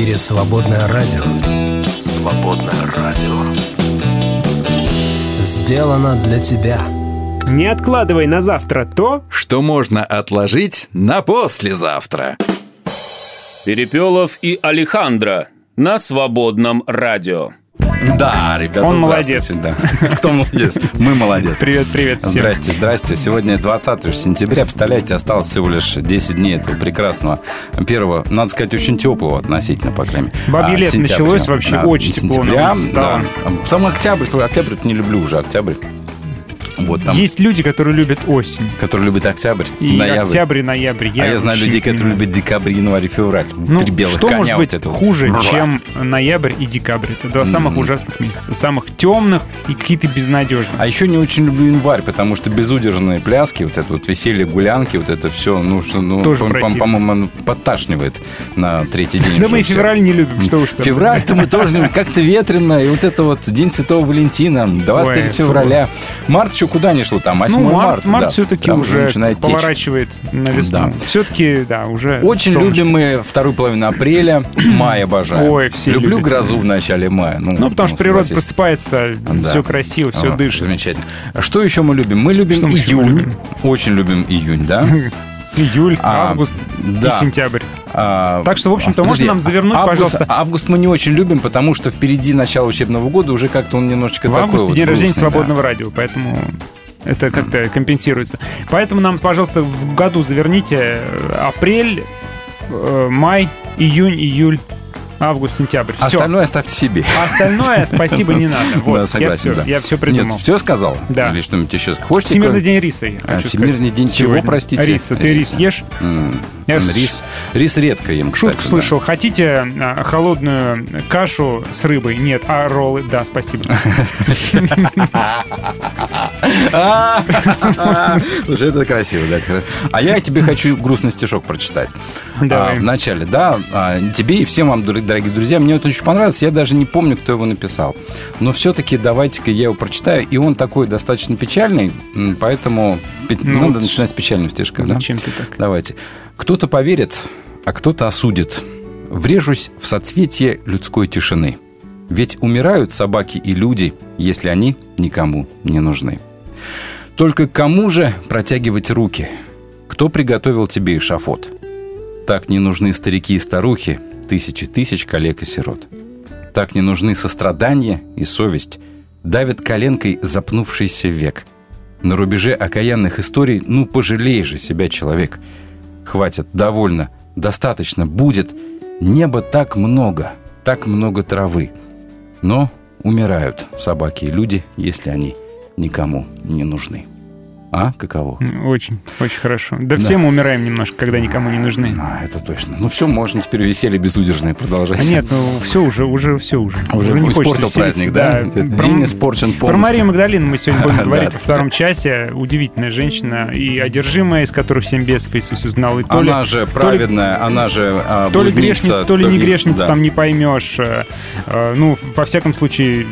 эфире «Свободное радио». Свободное радио. Сделано для тебя. Не откладывай на завтра то, Что можно отложить на послезавтра. Перепелов и Алехандро на свободном радио. Да, ребята, Он здравствуйте. Да. Кто молодец? Мы молодец. Привет, привет всем. Здрасте, здрасте. Сегодня 20 сентября. Представляете, осталось всего лишь 10 дней этого прекрасного первого, надо сказать, очень теплого относительно, по крайней мере. Бабье а, лето началось вообще очень тепло Сентября, да. Сам октябрь, октябрь не люблю уже, октябрь. Вот там, Есть люди, которые любят осень. который любит октябрь, И ноябрь. октябрь, и ноябрь. а я знаю людей, не которые понимаю. любят декабрь, январь и февраль. Ну, Три белых что коня может вот быть этого. хуже, чем ноябрь и декабрь? Это два самых ужасных месяца. Самых темных и какие-то безнадежные. А еще не очень люблю январь, потому что безудержные пляски, вот это вот веселье, гулянки, вот это все, ну, что, ну, Тоже по- по-моему, оно подташнивает на третий день. Да мы февраль не любим, что уж. Февраль-то мы тоже как-то ветрено, и вот это вот День Святого Валентина, 23 Ой, февраля. Март еще куда не шло там, 8 Ну, март, март да. все-таки уже начинает течь. поворачивает на весну. Да. Все-таки, да, уже Очень солнышко. любим мы вторую половину апреля, май обожаем. Ой, все Люблю любят. грозу в начале мая. Ну, потому что природа просыпается, Да. все красиво, все Ага, дышит. Замечательно. А Что еще мы любим? Мы любим Что мы июнь. любим? Очень любим июнь, да? Июль, А, август да. и сентябрь. А, Так что, в общем-то, подожди, можно нам завернуть, август, пожалуйста. Август мы не очень любим, потому что впереди начало учебного года, уже как-то он немножечко В такой августе вот день рождения грустный, да. свободного радио, поэтому это как-то компенсируется. Поэтому нам, пожалуйста, в году заверните э, апрель, э, май, июнь, июль, август, сентябрь. Все. Остальное оставьте себе. Остальное спасибо не надо. Вот, Да, я согласен, все, да. я все придумал. Нет, все сказал? Да. Или что-нибудь еще? Хочешь Всемирный день риса. я А, хочу Всемирный сказать, день чего, сегодня. простите? Риса. Ты рис ешь? М, Я Рис, рис редко ем, кстати. Шутку да. слышал. Хотите а, холодную кашу с рыбой? Нет. А роллы? Да, спасибо. Слушай, это красиво, да. А я тебе хочу грустный стишок прочитать. А, в начале, да. тебе и всем вам, дорогие друзья, мне это очень понравилось. Я даже не помню, кто его написал. Но все-таки давайте-ка я его прочитаю. И он такой достаточно печальный, поэтому Ну надо начинать с печального стишка. да? Зачем ты так? Давайте. Кто-то поверит, а кто-то осудит. Врежусь в соцветие людской тишины. Ведь умирают собаки и люди, если они никому не нужны. Только кому же протягивать руки? Кто приготовил тебе эшафот? Так не нужны старики и старухи, тысячи тысяч коллег и сирот. Так не нужны сострадание и совесть. Давит коленкой запнувшийся век. На рубеже окаянных историй, ну, пожалей же себя, человек. Хватит, довольно, достаточно, будет. Небо так много, так много травы. Но умирают собаки и люди, если они никому не нужны. А, каково? Очень, очень хорошо. Да, все мы умираем немножко, когда никому не нужны. А, это точно. Ну все, можно теперь веселье безудержное продолжать. А нет, ну все уже, уже все уже. Уже не хочется испортил праздник, да? Этот Про- День испорчен полностью. Про Марию Магдалину мы сегодня будем Да, говорить да. во втором часе. Удивительная женщина и одержимая, из которых семь бесов Иисус изгнал. И то ли- Она же праведная, она же а, То ли грешница, то ли не грешница, да. там не поймешь. Э, э, Ну, во всяком случае,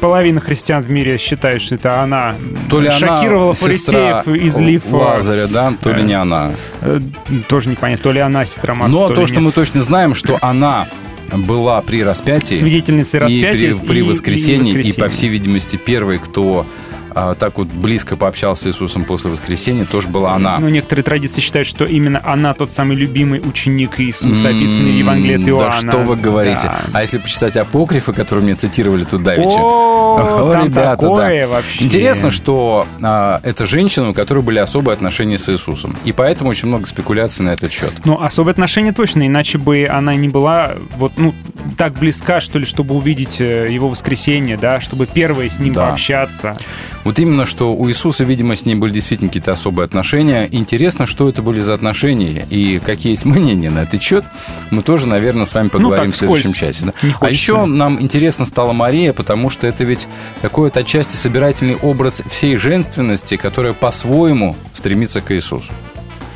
половина христиан в мире считает, что это она То ли она шокировала сестра излив... э, Лазаря, да, то ли э, не она. э, Тоже непонятно, то ли она сестра Марка, Но то то, что нет. мы точно знаем, что она была при распятии, Свидетельницей и распятия при, при и- и воскресении, и, по воскресении. всей видимости, первой, кто а, так вот близко пообщался с Иисусом после воскресения, тоже была она. Ну, некоторые традиции считают, что именно она тот самый любимый ученик Иисуса, описанный в Евангелии от Иоанна. Да что вы говорите? Да. А если почитать апокрифы, которые мне цитировали тут давеча? О, ребята, такое да. вообще. Интересно, что а, это женщина, у которой были особые отношения с Иисусом. И поэтому очень много спекуляций на этот счет. Ну, особое отношение точно, иначе бы она не была вот, ну, так близка, что ли, чтобы увидеть э, его воскресенье, да, чтобы первой с ним Да. пообщаться. Вот именно, что у Иисуса, видимо, с ней были действительно какие-то особые отношения. Интересно, что это были за отношения и какие есть мнения на этот счет. Мы тоже, наверное, с вами поговорим Ну, так, в следующем часе. да. А еще нам интересно стала Мария, потому что это ведь такой вот отчасти собирательный образ всей женственности, которая по-своему стремится к Иисусу.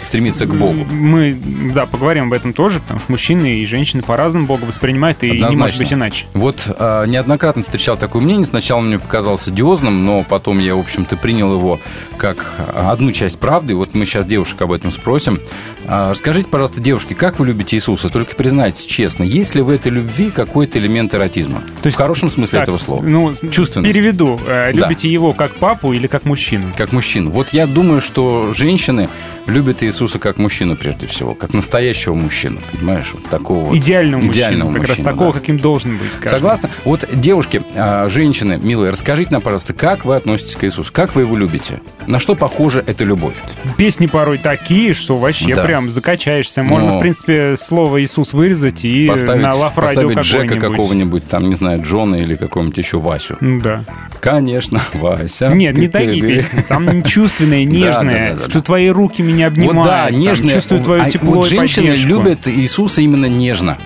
Стремиться к Богу. Мы, да, поговорим об этом тоже, потому что мужчины и женщины по-разному Бога воспринимают, и не может Однозначно. быть иначе. Вот а, неоднократно встречал такое мнение. Сначала мне показалось одиозным, но потом я, в общем-то, принял его как одну часть правды. Вот мы сейчас девушек об этом спросим. А, расскажите, пожалуйста, девушки, как вы любите Иисуса? Только признайтесь честно, есть ли в этой любви какой-то элемент эротизма? То есть- в хорошем смысле Так, этого слова. Ну, Чувственность. Переведу. Э, Да. Любите его как папу или как мужчину? Как мужчину. Вот я думаю, что женщины любят Иисуса как мужчину прежде всего, как настоящего мужчину, понимаешь? Вот такого вот. Идеального мужчину. Идеального как раз такого, да. каким должен быть. каждый. Согласна? Вот, девушки, а, женщины, милые, расскажите нам, пожалуйста, как вы относитесь к Иисусу? Как вы его любите? На что похожа эта любовь? Песни порой такие, что вообще Да. прям закачаешься. Можно, Но- в принципе, слово Иисус вырезать и Поставить, на лав радио поставить Джека какого-нибудь, там, не знаю, Джона или какого-нибудь еще Васю. Ну Да. Конечно, Вася. Нет, не такие песни. Там чувственные, нежные. Что твои руки меня обнимают. Вот да, там, нежные. Чувствую твое А тепло Вот женщины поддержку. любят Иисуса именно нежно.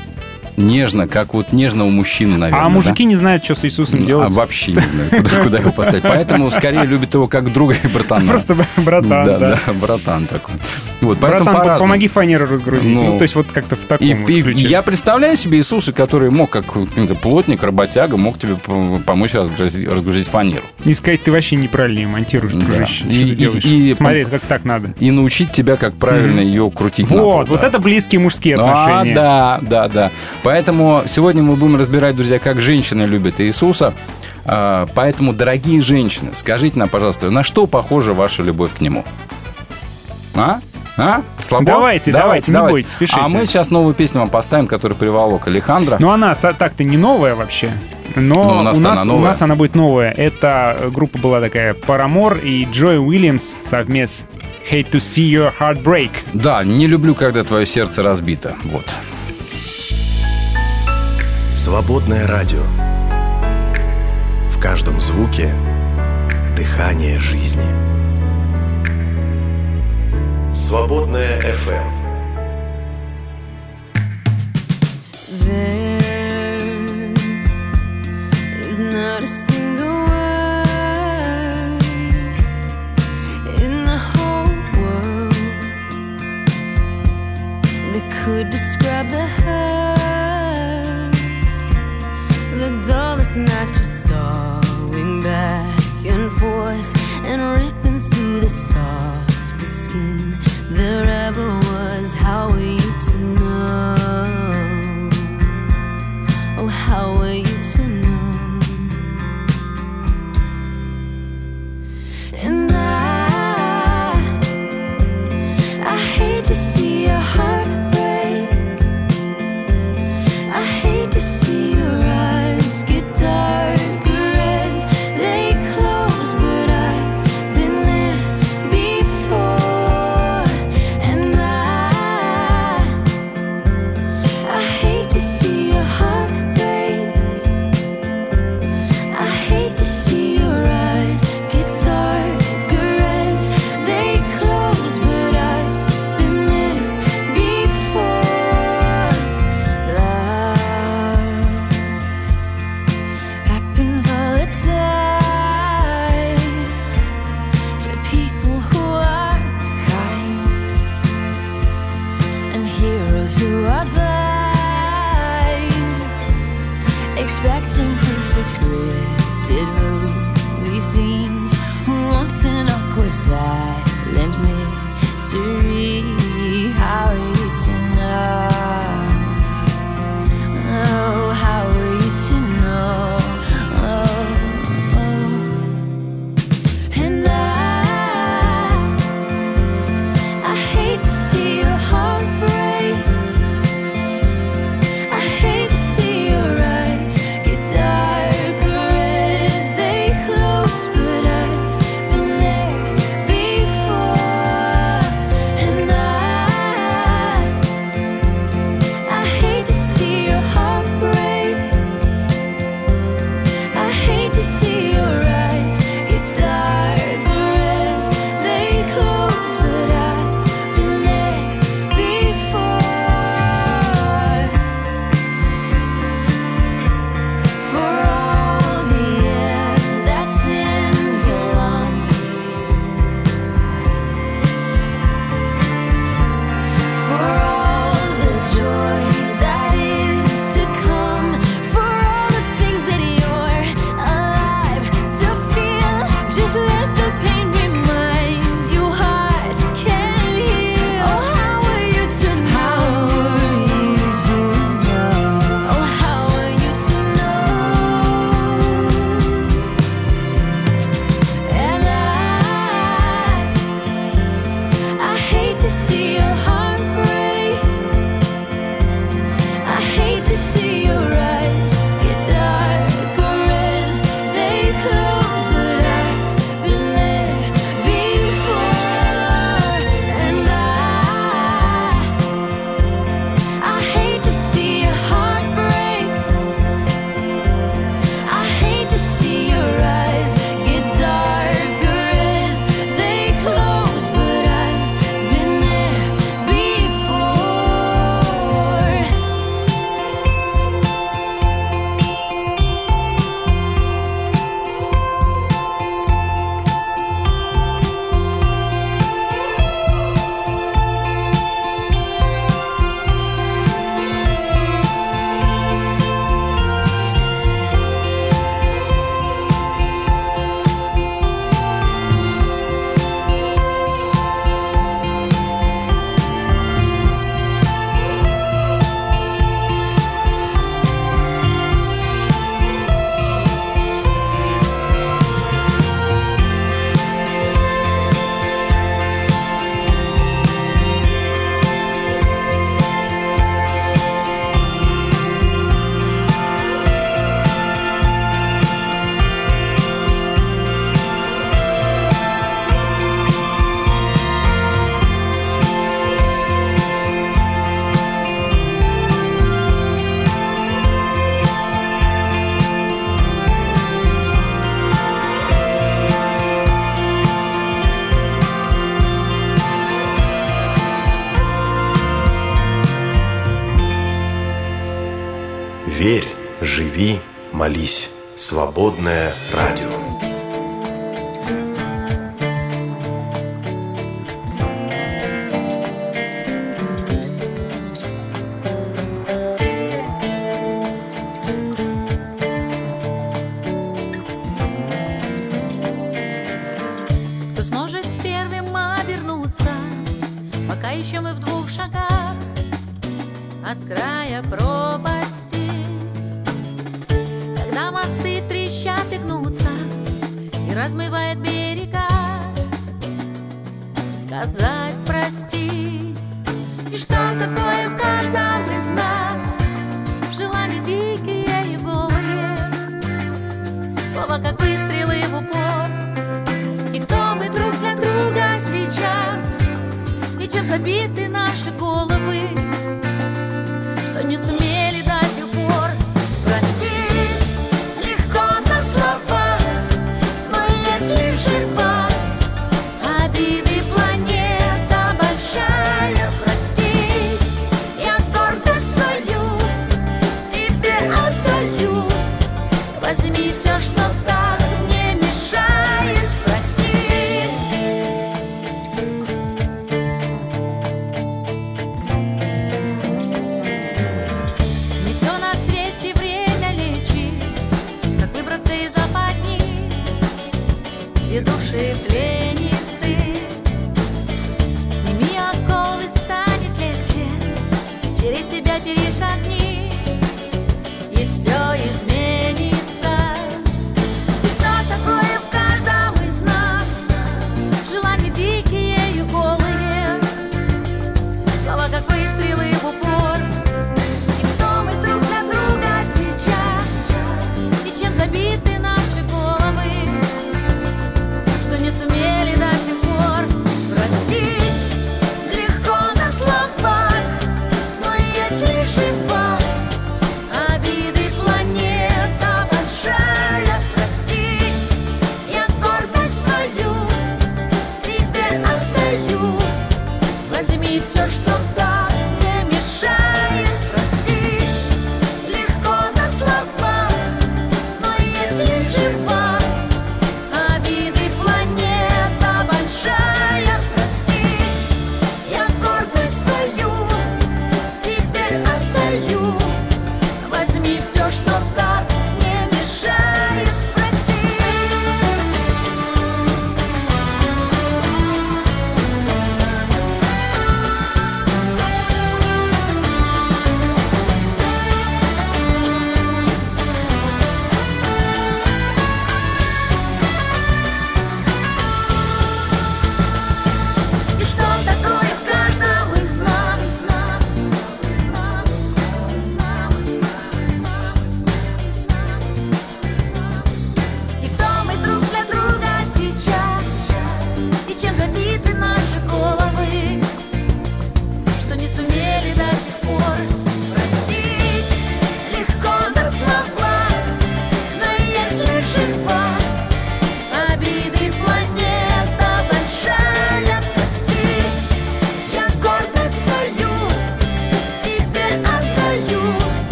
Нежно, как вот нежного мужчины, наверное. А да? мужики не знают, что с Иисусом А делать. вообще не знаю, куда, куда его поставить. Поэтому скорее любит его как друга и братана. Просто братан, да, да. да, братан такой. Вот, поэтому Братан, по- по-разному. помоги фанеру разгрузить. Ну, Ну, то есть вот как-то в таком И, вот и я представляю себе Иисуса, который мог, как какой-то плотник, работяга, мог тебе помочь разгрузить, разгрузить фанеру. Не сказать, ты вообще неправильно монтируешь, Да. дружище. И- и- и- Смотри, как так надо. И научить тебя, как правильно ее крутить Вот, вот да. это близкие мужские А, отношения. да, да, да. Поэтому сегодня мы будем разбирать, друзья, как женщины любят Иисуса. А, Поэтому, дорогие женщины, скажите нам, пожалуйста, на что похожа ваша любовь к нему? А? А? Слабо? Давайте, давайте, не бойтесь, пишите. А мы сейчас новую песню вам поставим, которую приволок Алехандро. Ну, она так-то не новая вообще. Но Ну, у у, нас-то нас, она у нас она будет новая. Это группа была такая Paramore и Джой Уильямс совместно Hate to see your heart break. Да, не люблю, когда твое сердце разбито. Вот. Свободное радио. В каждом звуке дыхание жизни. Свободное FM. Could describe the hurt. And forth and ripping through the softest skin there ever was. How are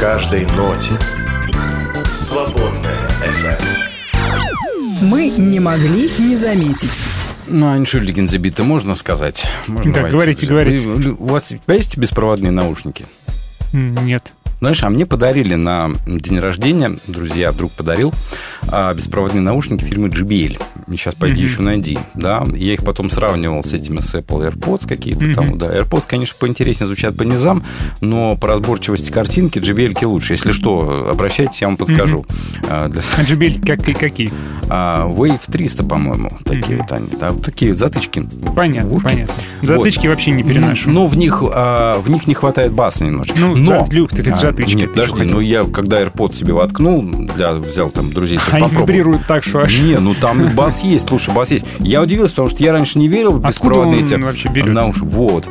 каждой ноте. Свободная FM. Мы не могли не заметить. Ну, Аншульдиген забита, можно сказать? Можно как говорите, говорите. У вас есть беспроводные наушники? Нет. Знаешь, а мне подарили на день рождения, друзья, друг подарил, а, беспроводные наушники фирмы JBL. Сейчас пойди еще найди. Да? Я их потом сравнивал с этими с Apple AirPods какие-то там. Да. AirPods, конечно, поинтереснее звучат по низам, но по разборчивости картинки JBL лучше. Если что, обращайтесь, я вам подскажу. А, для- А JBL как, какие? а, Wave 300, по-моему, такие вот они. Да, вот такие затычки. Понятно, в ушки. понятно. Затычки вообще не переношу. Но в них, а, в них не хватает баса немножко. Ну, Но... Люк, так это А, затычки, Нет, ты что подожди, ну я когда AirPods себе воткнул, для, взял там друзей, Они попробовать. вибрируют так, что аж... Не, ну там бас есть, слушай, бас есть. Я удивился, потому что я раньше не верил в Откуда беспроводные он эти вообще берется? наушники. Вот.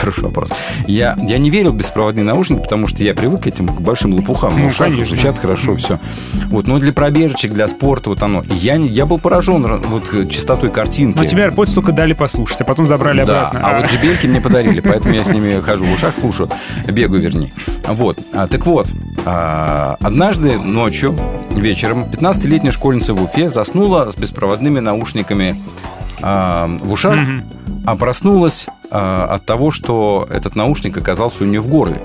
Хороший вопрос. Я, я не верил в беспроводные наушники, потому что я привык к этим к большим лопухам. Ну, ушах, конечно. Звучат хорошо, все. Вот, но для пробежечек, для спорта, вот оно. Я, не- я был поражен вот э, чистотой картинки. Но тебе AirPods только дали послушать, а потом забрали Да, обратно. а вот JBL мне подарили, поэтому я с ними хожу в ушах, слушаю, бегаю, вернее. Вот. А, так вот, а, однажды ночью, вечером, 15-летняя школьница в Уфе заснула с беспроводными наушниками а, в ушах, Мгм. а проснулась а, от того, что этот наушник оказался у нее в горле.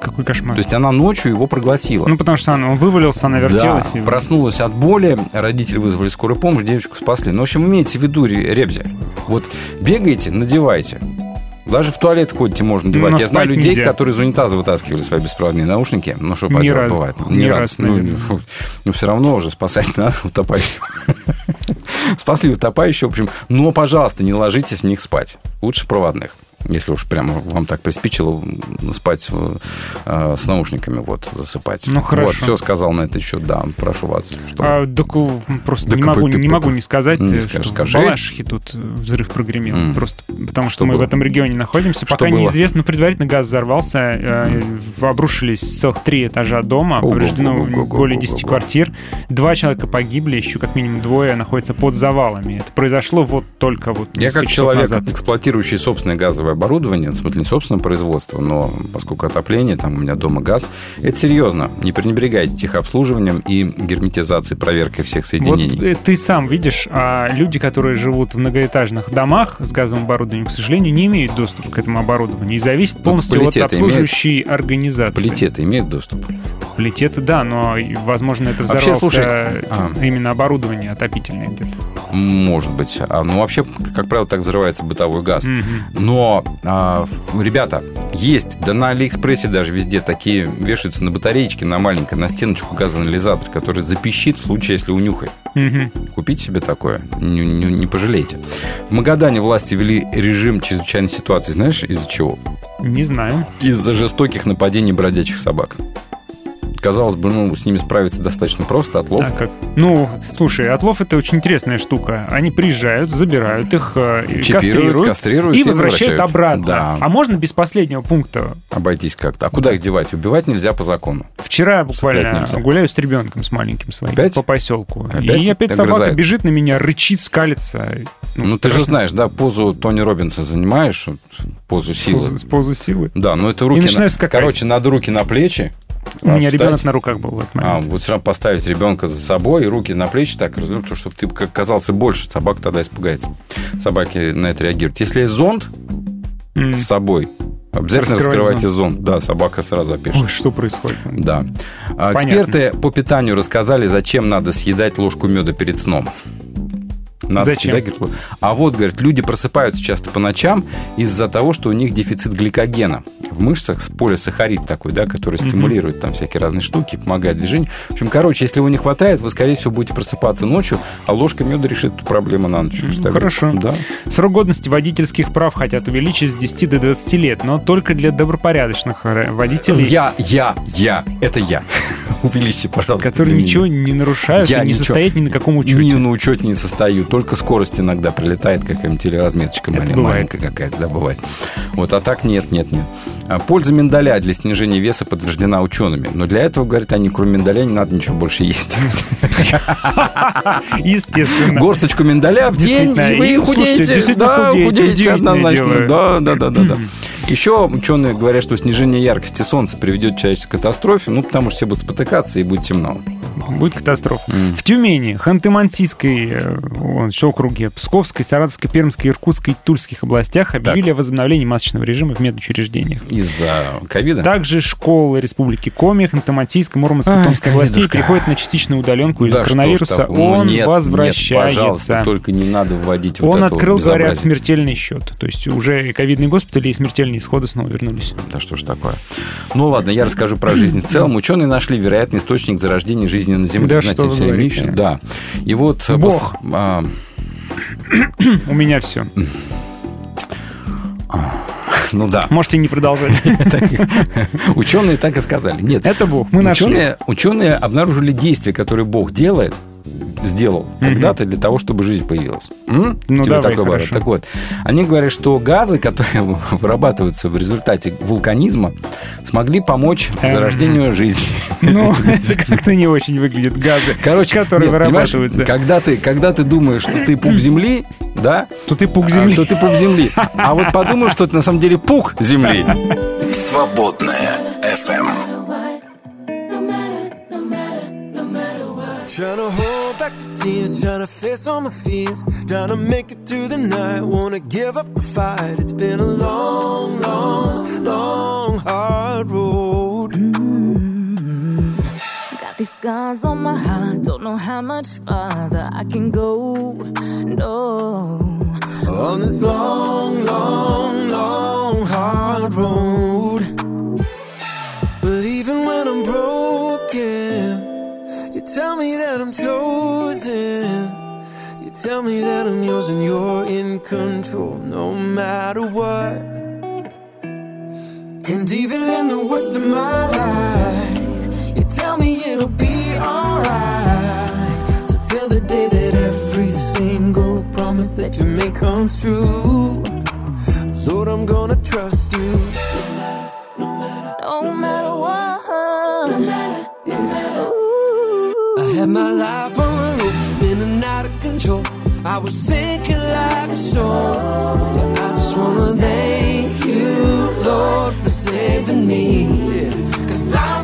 Какой кошмар. То есть она ночью его проглотила. Ну, потому что она, он вывалился, она вертелась. Да, и- проснулась от боли, родители вызвали скорую помощь, девочку спасли. Ну, в общем, имейте в виду, ре- ребзя, вот бегаете, надевайте. Даже в туалет ходите, можно Ну, надевать. но Я знаю людей, нельзя. которые из унитаза вытаскивали свои беспроводные наушники. Ну, что поделать, разу. бывает. Ни раз. разу, Ну, ну, все равно уже спасать надо утопающего. Спасли утопающего, в общем. Но, пожалуйста, не ложитесь в них спать. Лучше проводных. Если уж прям вам так приспичило спать э, с наушниками, вот, засыпать. Ну, хорошо. Вот, все сказал на этот счет, да. Прошу вас. Что... А, так, у, просто Да не, могу, ты не могу не сказать, Не э, скажешь, что скажи. в Балашихе тут э, взрыв прогремел. М. Просто потому что, Что мы было? в этом регионе находимся. Что Пока было? неизвестно, но предварительно газ взорвался. э, Обрушились целых три этажа дома. Ого, Повреждено ого, ого, более ого, 10 ого. квартир. Два человека погибли, еще как минимум двое находятся под завалами. Это произошло вот только вот Я как человек, назад. эксплуатирующий собственное газовое оборудование, в смысле не собственное производство, но поскольку отопление, там у меня дома газ, это серьезно. Не пренебрегайте техобслуживанием и герметизацией, проверкой всех Вот соединений. э, ты сам видишь, а люди, которые живут в многоэтажных домах с газовым оборудованием, к сожалению, не имеют доступа к этому оборудованию и зависят Ну, полностью от политеты обслуживающей организации. Политеты имеют доступ? Политеты, да, но, возможно, это Вообще, взорвался слушай, а. именно оборудование отопительное где-то. Может быть. А, ну, вообще, как правило, так взрывается бытовой газ. Мгм. Но, а, ребята, есть, да на Алиэкспрессе даже везде такие вешаются на батареечке, на маленькой, на стеночку газоанализатор, который запищит в случае, если унюхает. Мгм. Купите себе такое, не, не- не пожалейте. В Магадане власти ввели режим чрезвычайной ситуации. Знаешь, из-за чего? Не знаю. Из-за жестоких нападений бродячих собак. Казалось бы, ну, с ними справиться достаточно просто, отлов. А как? Ну, слушай, отлов это очень интересная штука. Они приезжают, забирают их, э, Чипируют, кастрируют кастрируют и и возвращают обратно. Да. А можно без последнего пункта? Обойтись как-то. А куда их девать? Убивать нельзя по закону. Вчера буквально гуляю с ребенком, с маленьким своим, Опять? по поселку. Опять И опять собака огрызается? бежит на меня, рычит, скалится. Ну, ты же знаешь, да, позу Тони Робинса занимаешь, позу силы. Позу, позу силы. Да, но это руки... начинаю на-. Короче, надо руки на плечи. У а, меня встать. ребенок на руках был в этот А, момент. вот все равно поставить ребенка за собой руки на плечи так развернуть, чтобы ты казался больше, собака тогда испугается. Собаки на это реагируют. Если есть зонт М. с собой, обязательно Раскрывай раскрывайте зонт. Да, собака сразу опишет. Ой, что происходит? Да. А, Понятно. Эксперты по питанию рассказали, зачем надо съедать ложку меда перед сном. Надо Зачем? съедать, говорит, А вот, говорит, люди просыпаются часто по ночам из-за того, что у них дефицит гликогена. В мышцах с полисахарид такой, да, который стимулирует там всякие разные штуки, помогает движению. В общем, короче, если его не хватает, вы, скорее всего, будете просыпаться ночью, а ложка меда решит эту проблему на ночь. Хорошо. Да. Срок годности водительских прав хотят увеличить с 10 до 20 лет, но только для добропорядочных э, водителей, Я, я, я. Это я. Увеличьте, пожалуйста. которые ничего не нарушают Я и не ничего- состоят ни на каком учете. Не на учете не состою, только скорость иногда прилетает какая-нибудь или разметочка Это малень- бывает. маленькая какая-то, да, бывает. Вот, а так нет, нет, нет. А Польза миндаля для снижения веса подтверждена учеными. Но для этого, говорят они, кроме миндаля не надо ничего больше есть. Естественно. Горсточку миндаля в день, и вы худеете. Да, худеете, однозначно. Да, да, да, да, да. Еще ученые говорят, что снижение яркости солнца приведет к человеческой катастрофе, ну, потому что все будут спотыкаться и будет темно. будет катастрофа. В Тюмени, Ханты-Мансийской э, еще округе, Псковской, Саратовской, Пермской, Иркутской, Тульских областях объявили о возобновлении масочного режима в медучреждениях. Из-за ковида? Также школы Республики Коми, Ханты-Мансийской, Мурманской, Ай, Томской областей переходят на частичную удаленку из-за Да что коронавируса. такое? Ну, Он нет, нет, возвращается. пожалуйста, только не надо вводить вот Он открыл, говорят, смертельный счет. То есть уже и ковидные госпитали и смертельные исходы снова вернулись. Да что ж такое. Ну ладно, я расскажу про жизнь в целом. Ученые нашли вероятный источник зарождения жизни на Земле. Да Знаете, что вы все время говорите. ищут. Да. И вот... э, Бог. а, У меня все. ну да. Можете не продолжать. Ученые так и сказали. Нет. Это Бог. Мы нашли. Ученые обнаружили действия, которые Бог делает, сделал когда-то для того, чтобы жизнь появилась. М? Ну, Тебе давай. Так вот, они говорят, что газы, которые вырабатываются в результате вулканизма, смогли помочь Эм. зарождению жизни. Ну, это как-то не очень выглядят газы, Короче, которые нет, вырабатываются. когда ты, когда ты думаешь, что ты пуп земли, да, Тут и пук а, земли. то ты пуп земли. А вот подумай, что ты на самом деле пук земли. Свободная FM. Trying to back the tears, trying to face all my fears, trying to make it through the night. Wanna give up the fight. It's been a long, long, long, hard road. Mm. Got these scars on my heart, don't know how much farther I can go. No. On this long, long, long, hard road. You tell me that I'm chosen. You tell me that I'm yours and you're in control no matter what. And even in the worst of my life, you tell me it'll be alright. So till the day that every single promise that you make comes true, Lord, I'm gonna trust you. No matter what. No had my life on the rope, spinning out of control. I was sinking like a storm. Yeah, I just wanna thank you, Lord, for saving me. Cause I'm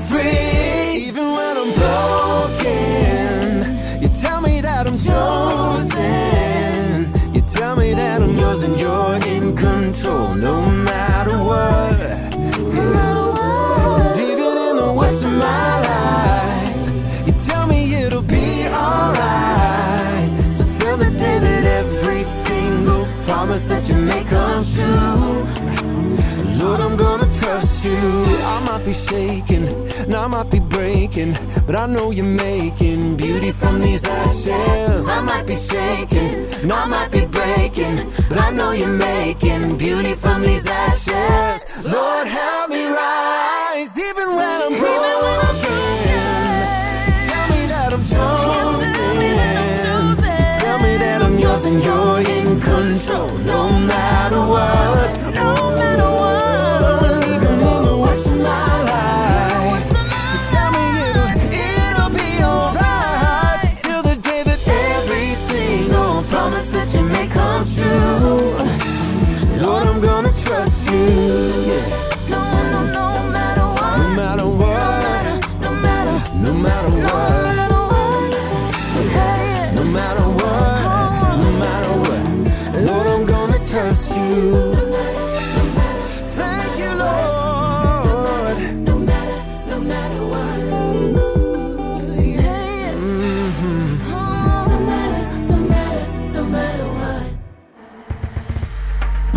comes true. Lord, I'm gonna trust you. I might be shaking, and I might be breaking, but I know you're making beauty from these ashes. I might be shaking, and I might be breaking, but I know you're making beauty from these ashes. Lord, help me rise, even when I'm broken. And you're in control, no matter what. No matter what. My life, you tell me it'll it'll be alright till the day that every single promise that you make comes true. Lord, I'm gonna trust you. Yeah.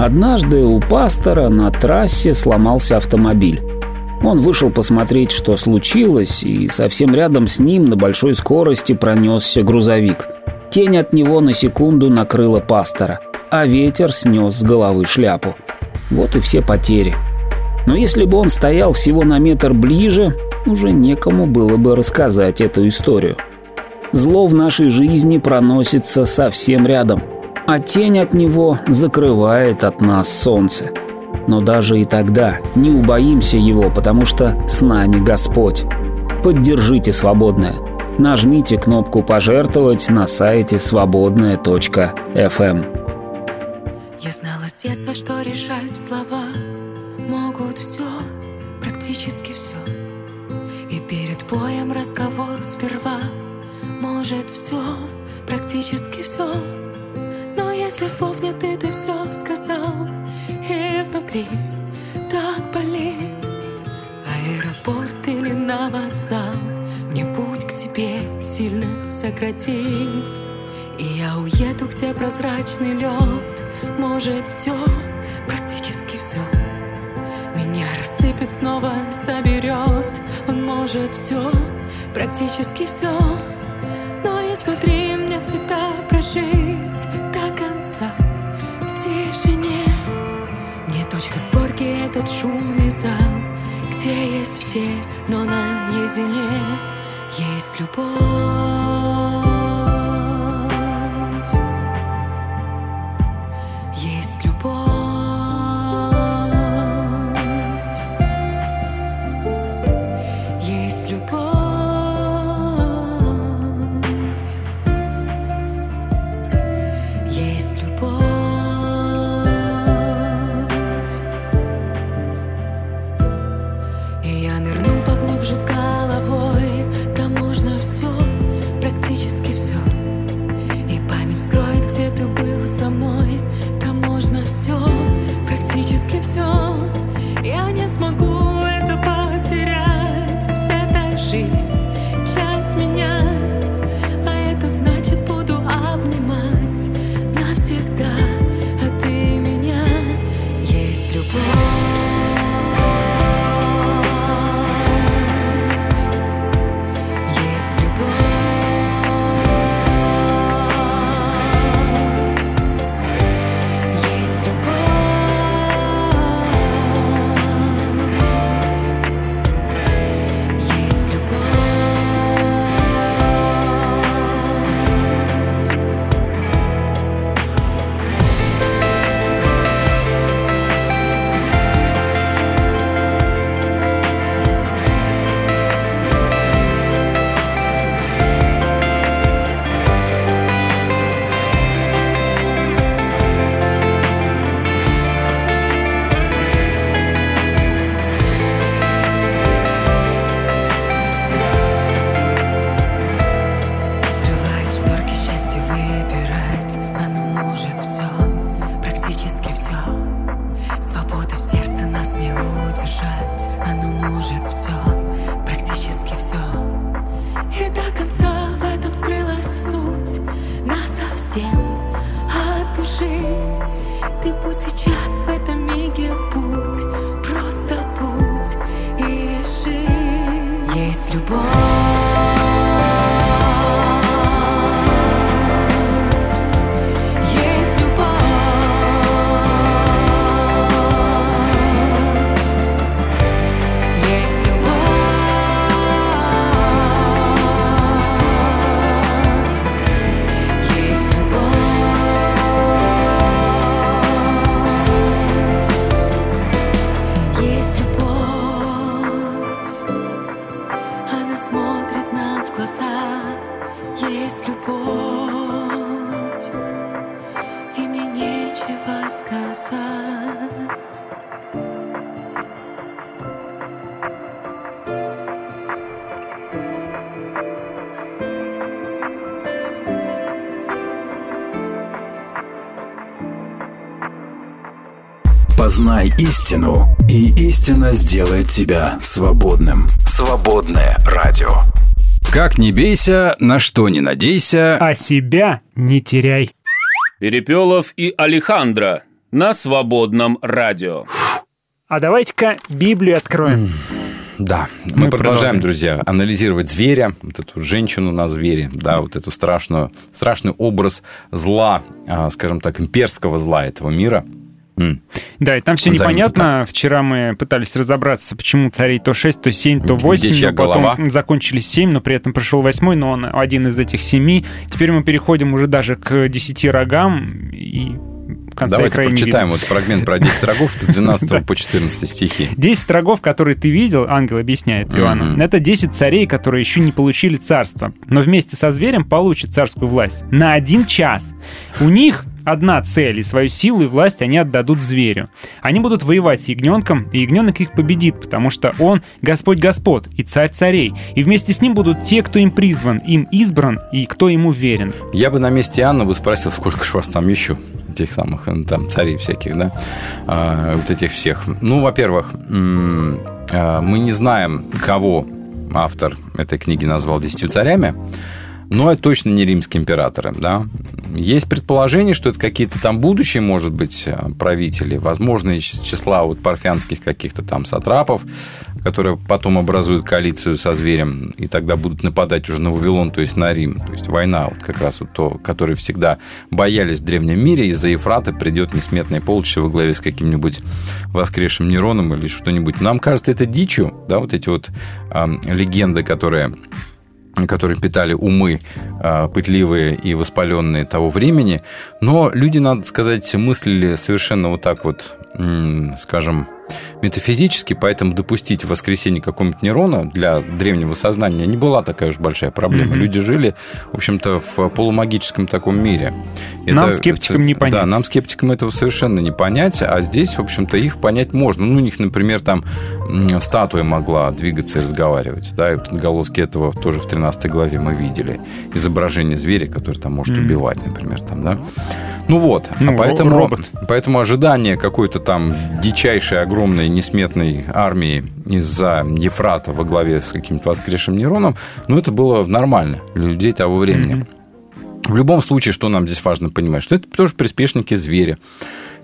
Однажды у пастора на трассе сломался автомобиль. Он вышел посмотреть, что случилось, и совсем рядом с ним на большой скорости пронесся грузовик. Тень от него на секунду накрыла пастора, а ветер снес с головы шляпу. Вот и все потери. Но если бы он стоял всего на метр ближе, уже некому было бы рассказать эту историю. Зло в нашей жизни проносится совсем рядом, а тень от него закрывает от нас солнце. Но даже и тогда не убоимся его, потому что с нами Господь. Поддержите «Свободное». Нажмите кнопку «Пожертвовать» на сайте свободная.фм. Я знала с детства, что решать слова могут все, практически все. И перед обоим разговор сперва Может все, практически все Но если слов нет, и ты все сказал И внутри так болит. Аэропорт или на вокзал Мне путь к себе сильно сократит И я уеду, где прозрачный лед Может все, практически все Меня рассыпет, снова соберет Он может все, практически все шумный зал Где есть все, но наедине Есть любовь Познай истину, и истина сделает тебя свободным. Свободное радио. Как не бейся, на что не надейся. А себя не теряй. Перепелов и Алехандро на свободном радио. А давайте-ка Библию откроем. Да, мы, Мы продолжаем, продолжаем. друзья, анализировать зверя, вот эту женщину на звере, да, вот эту страшную, страшный образ зла, а, скажем так, имперского зла этого мира. Да, и там все Назовем непонятно. Вчера мы пытались разобраться, почему царей то 6, то 7, то Где 8, чья но потом голова? закончились 7, но при этом пришел 8, но он один из этих 7. Теперь мы переходим уже даже к 10 рогам и в конце Давайте края не прочитаем вот фрагмент про 10 рогов с 12 по 14 стихи. 10 рогов, которые ты видел, ангел объясняет Иоанну, это 10 царей, которые еще не получили царство, но вместе со зверем получат царскую власть на один час. У них одна цель, и свою силу и власть они отдадут зверю. Они будут воевать с ягненком, и ягненок их победит, потому что он Господь Господ и Царь Царей. И вместе с ним будут те, кто им призван, им избран и кто ему верен. Я бы на месте Анны бы спросил, сколько ж вас там еще, тех самых э, там царей всяких, да, А, вот этих всех. Ну, во-первых, а, мы не знаем, кого автор этой книги назвал десятью царями, но это точно не римские императоры, да. Есть предположение, что это какие-то там будущие, может быть, э, правители, возможно, из числа вот парфянских каких-то там сатрапов, которые потом образуют коалицию со зверем, и тогда будут нападать уже на Вавилон, то есть на Рим. То есть война, вот как раз вот то, которой всегда боялись в древнем мире, из-за Ефрата придет несметное полчища во главе с каким-нибудь воскресшим Нероном или что-нибудь. Нам кажется это дичью, да, вот эти вот э, легенды, которые которые питали умы э, пытливые и воспаленные того времени. Но люди, надо сказать, мыслили совершенно вот так вот, скажем, метафизически, поэтому допустить в воскресенье какого-нибудь Нерона для древнего сознания не была такая уж большая проблема. Мгм. Люди жили, в общем-то, в полумагическом таком мире. Нам, скептикам, не понять. Да, нам, скептикам, этого совершенно не понять, а здесь, в общем-то, их понять можно. Ну, у них, например, там статуя могла двигаться и разговаривать, да, и вот отголоски этого тоже в 13 главе мы видели. Изображение зверя, который там может Мгм. убивать, например, там, да. Ну вот, Ну, а поэтому, робот. поэтому ожидание какой-то там дичайшей, огромной, несметной армии из-за Ефрата во главе с каким-то воскресшим Нероном, ну, это было нормально для людей того времени. В любом случае, что нам здесь важно понимать, что это тоже приспешники зверя.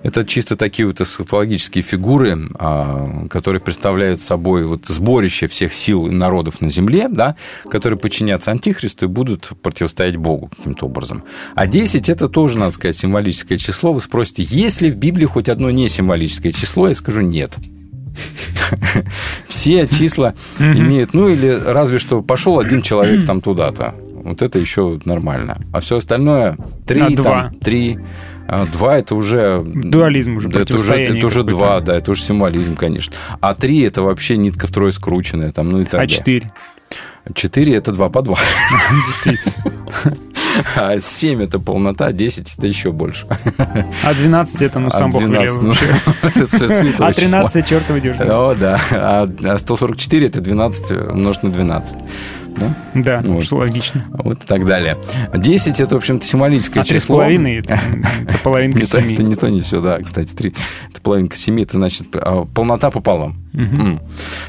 Это чисто такие вот эсхатологические фигуры, а, которые представляют собой вот сборище всех сил и народов на земле, да, которые подчинятся Антихристу и будут противостоять Богу каким-то образом. А 10 – это тоже, надо сказать, символическое число. Вы спросите, есть ли в Библии хоть одно не символическое число? Я скажу, нет. Все числа имеют, ну или разве что пошел один человек там туда-то. Вот это еще нормально. А все остальное три, А, два. там, три, а, два это уже Дуализм уже, это уже, это уже два, да, это уже символизм, конечно. А три это вообще нитка втрое скрученная, там, ну и так А далее. четыре? Четыре это два по два. А семь это полнота, десять это еще больше. А 12 это, ну, сам А Бог 12, велел. ну, А число. 13 черт выйдешь. О, да. А а 144 это 12 умножить на 12. Да? Да, Вот. что логично. Вот и так далее. 10 это, в общем-то, символическое А число. половиной это это половинка то, это семи. не то, не все, да, кстати, три. Это половинка семи, это значит а, полнота пополам.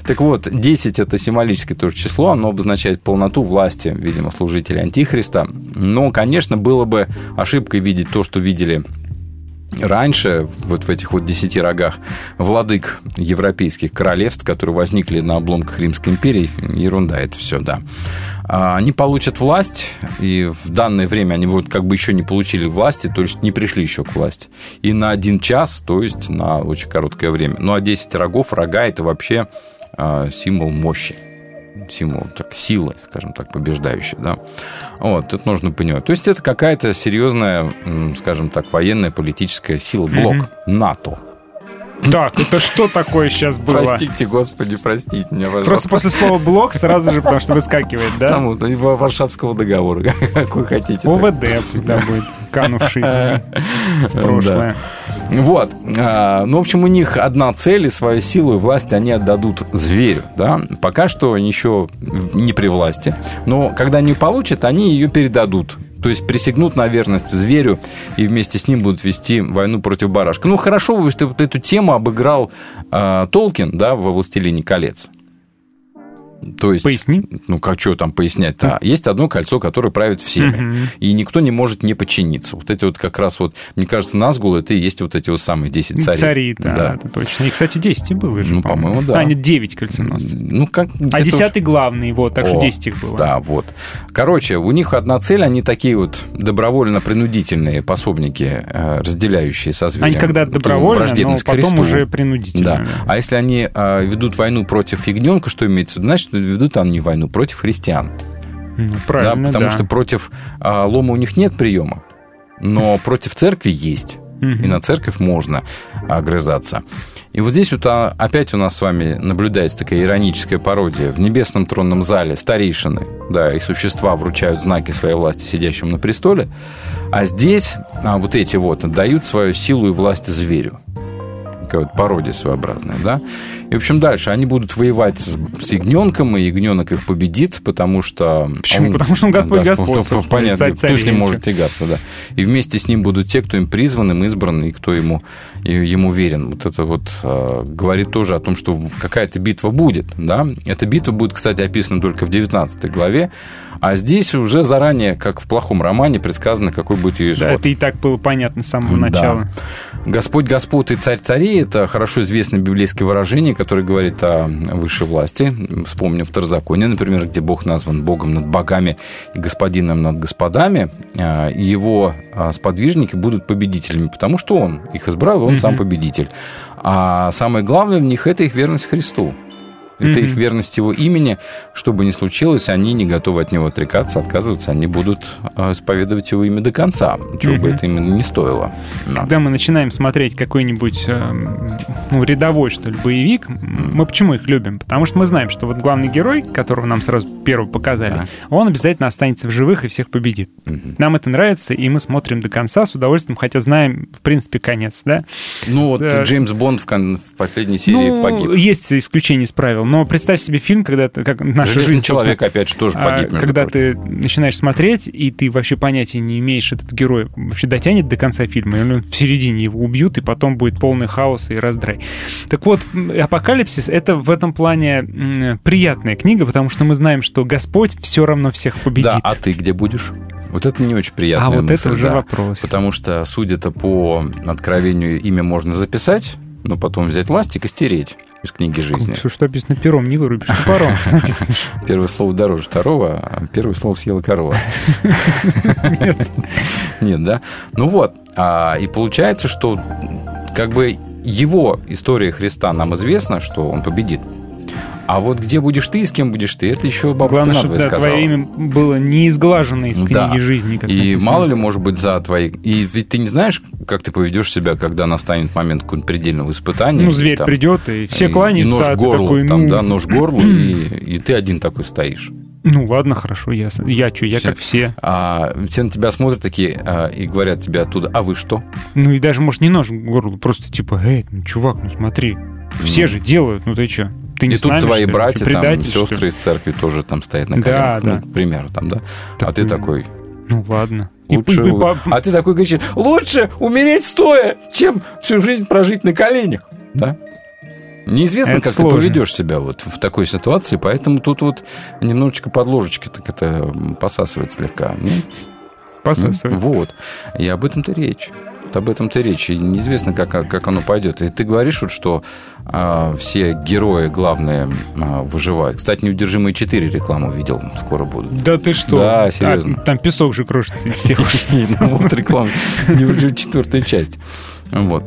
Так вот, 10 это символическое тоже число, оно обозначает полноту власти, видимо, служителей Антихриста. Но, конечно, было бы ошибкой видеть то, что видели раньше, вот в этих вот десяти рогах, владык европейских королевств, которые возникли на обломках Римской империи, ерунда это все, да. А, Они получат власть, и в данное время они вот как бы еще не получили власти, то есть не пришли еще к власти. И на один час, то есть на очень короткое время. Ну, а 10 рогов, рога – это вообще а, символ мощи символ так, силы, скажем так, побеждающей. Да? Вот, тут нужно понимать. То есть это какая-то серьезная, скажем так, военная, политическая сила, блок Мгм. НАТО. Так, это что такое сейчас было? Простите, господи, простите меня, пожалуйста. Просто после слова блок сразу же, потому что выскакивает, да? Самого ну, Варшавского договора, как вы хотите. ОВД да, будет, канувший в прошлое. Вот. А, Ну, в общем, у них одна цель, и свою силу и власть они отдадут зверю. Да? Пока что еще не при власти. Но когда они получат, они ее передадут. То есть присягнут на верность зверю и вместе с ним будут вести войну против барашка. Ну, хорошо, что вот эту тему обыграл а, Толкин да, во «Властелине колец». То есть, Поясни. ну, как что там пояснять-то? Есть одно кольцо, которое правит всеми. Мгм. И никто не может не подчиниться. Вот эти вот как раз вот, мне кажется, Назгул это и есть вот эти вот самые 10 царей. Цари, да, это точно. И, кстати, 10 и было же, Ну, по-моему, да. А, нет, 9 кольценосцев. Ну, как... А где-то уж- 10 главный, вот, так что О, 10 их было. Да, вот. Короче, у них одна цель, они такие вот добровольно-принудительные пособники, э, разделяющие со зверем. Они когда добровольно, но враждебность к потом Христу. уже принудительно. Да. да. А если они э, ведут войну против ягненка, что имеется в виду? Значит, ведут они войну против христиан. Ну, Да, правильно, потому да. что против а, лома у них нет приема, но против церкви есть. И на церковь можно огрызаться. И вот здесь вот а, опять у нас с вами наблюдается такая ироническая пародия. В небесном тронном зале старейшины, да, и существа вручают знаки своей власти сидящим на престоле, а здесь а, вот эти вот отдают свою силу и власть зверю. Такая вот пародия своеобразная, да? И, в общем, дальше они будут воевать с, с ягненком, и ягненок их победит, потому что... Почему? Потому что он Господь Да, Господь, ну, Понятно, кто с ним может тягаться, да. И вместе с ним будут те, кто им призван, им избран, и кто ему, и ему верен. Вот это вот э, говорит тоже о том, что какая-то битва будет, да. Эта битва будет, кстати, описана только в 19 главе, а здесь уже заранее, как в плохом романе, предсказано, какой будет ее исход. Да, это и так было понятно с самого начала. Да. Господь Господь и царь царей – это хорошо известное библейское выражение, которое говорит о высшей власти. Вспомним второзаконие, например, где Бог назван Богом над богами и господином над господами. А, его а, сподвижники будут победителями, потому что он их избрал, он сам победитель. А самое главное в них – это их верность Христу. Это их верность его имени. Что бы ни случилось, они не готовы от него отрекаться, отказываться. Они будут а, исповедовать его имя до конца, чего бы Мгм. это именно не стоило. Да. Когда мы начинаем смотреть какой-нибудь эм, ну, рядовой, что ли, боевик, мы почему их любим? Потому что мы знаем, что вот главный герой, которого нам сразу первого показали, Да. он обязательно останется в живых и всех победит. Мгм. Нам это нравится, и мы смотрим до конца с удовольствием, хотя знаем, в принципе, конец, да? Ну вот Да. Джеймс Бонд в, кон- в последней серии ну, погиб. есть исключение из правил, но представь себе фильм, когда ты, как наша Железный жизнь, человек, опять же, тоже а, погиб, когда ты начинаешь смотреть, и ты вообще понятия не имеешь, этот герой вообще дотянет до конца фильма, или он в середине его убьют, и потом будет полный хаос и раздрай. Так вот, «Апокалипсис» — это в этом плане приятная книга, потому что мы знаем, что Господь все равно всех победит. Да, а ты где будешь? Вот это не очень приятная А вот мысль, это уже да. вопрос. Потому что, судя-то по откровению, имя можно записать, но потом взять ластик и стереть из книги жизни. Все, что написано пером, не вырубишь. Написано. Первое слово дороже второго, а первое слово съела корова. Нет. Нет, да? Ну вот. а, и получается, что как бы его история Христа нам известна, что он победит. А вот где будешь ты и с кем будешь ты, это еще бабушка Главное, чтобы да, сказала. твое имя было не изглажено из книги Да. жизни. как И написано. мало ли, может быть, за твои... И ведь ты не знаешь, как ты поведешь себя, когда настанет момент какого-нибудь предельного испытания. Ну, и зверь там- придет, и все и- кланяются, И нож а горлу, такой, там, ну... да, нож горлу, и, и ты один такой стоишь. Ну, ладно, хорошо, я, я что, я Всё. как все. А все на тебя смотрят такие а, и говорят тебе оттуда, а вы что? Ну, и даже, может, не нож к горлу, просто типа, эй, ну, чувак, ну смотри, все же делают, ну ты что? Ты не и с тут нами, твои что братья, там, сестры из церкви тоже там стоят на коленках, да. ну, к примеру, там, да. а ты Такой, такой, Ну, ладно. И- лучше... и по- А ты такой говоришь, лучше умереть стоя, чем всю жизнь прожить на коленях, да? Неизвестно, Это как сложно. ты поведешь себя вот в такой ситуации, поэтому тут вот немножечко под ложечкой так это посасывает слегка. Ну, посасывает. Вот. И об этом-то речь. Об этом-то речь. И неизвестно, как, как оно пойдет. И ты говоришь, вот, что а, все герои главные а, выживают. Кстати, «Неудержимые 4» рекламу видел. Скоро будут. Да ты что? Да, А, серьезно. там песок же крошится из всех. Вот реклама. «Неудержимые четвертая часть. Вот.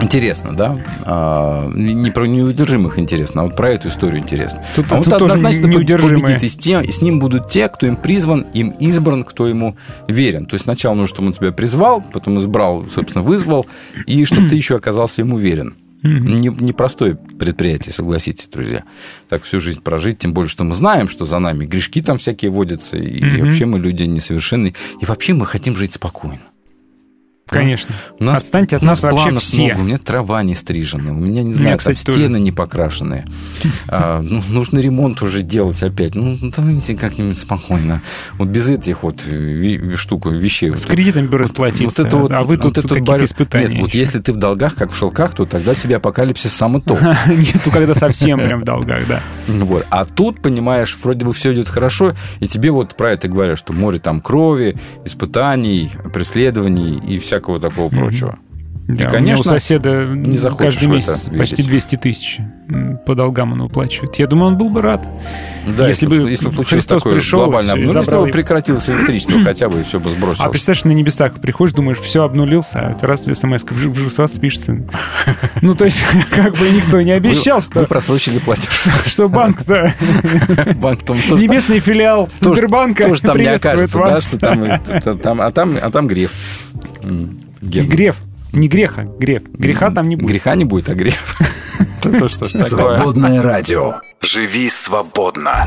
Интересно, да? А, не про неудержимых интересно, а вот про эту историю интересно. Тут- а вот тут однозначно победит. И с, тем, и с ним будут те, кто им призван, им избран, кто ему верен. То есть сначала нужно, чтобы он тебя призвал, потом избрал, собственно, вызвал, и чтобы ты еще оказался ему верен. Не- Непростое предприятие, согласитесь, друзья. Так всю жизнь прожить, тем более, что мы знаем, что за нами грешки там всякие водятся, и Мгм. вообще мы люди несовершенные, и вообще мы хотим жить спокойно. Конечно. У нас, Отстаньте от нас нас вообще все. много, у меня трава не стрижена, у меня, не знаю, меня, там кстати, тоже. стены не покрашенные. А, ну, нужно ремонт уже делать опять. Ну, давайте как-нибудь спокойно. Вот без этих вот штук, вещей. С Вот- кредитами бы вот- расплатиться, вот это вот, а вы тут вот это вот борё- испытания Нет, вот еще. если ты в долгах, как в шелках, то тогда тебе апокалипсис самый топ. Нету, когда совсем прям в долгах, да. Вот. А тут, понимаешь, вроде бы все идет хорошо, и тебе вот про это говорят, что море там крови, испытаний, преследований и всякого такого прочего. Да, меня конечно, у соседа не захочешь каждый в это месяц верить. почти 200 тысяч по долгам он уплачивает. Я думаю, он был бы рад. Да, если, Если бы, если случилось Христос такое пришел глобальное и обнуление, если бы прекратилось электричество хотя бы, и все бы А сбросилось. представляешь, на небесах приходишь, думаешь, все обнулился, а это раз смс в ЖСА спишется. Ну, то есть, как бы никто не обещал, Вы что, просрочили платеж. что банк-то, Банк там тоже, небесный филиал Сбербанка тоже там не окажется, да, что там, э, а там, а там греф. И Герман. Греф. Не греха, грех. Греха там не будет. Греха не будет, а грех. Свободное радио. Живи свободно.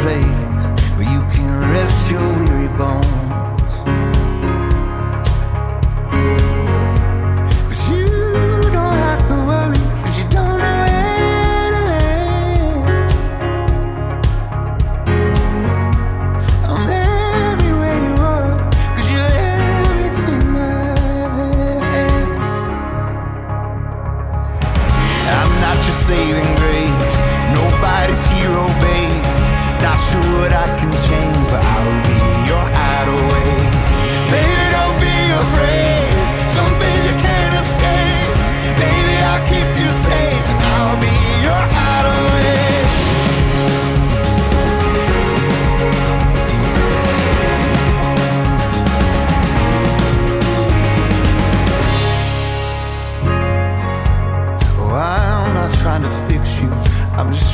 place where you can rest your weary bones.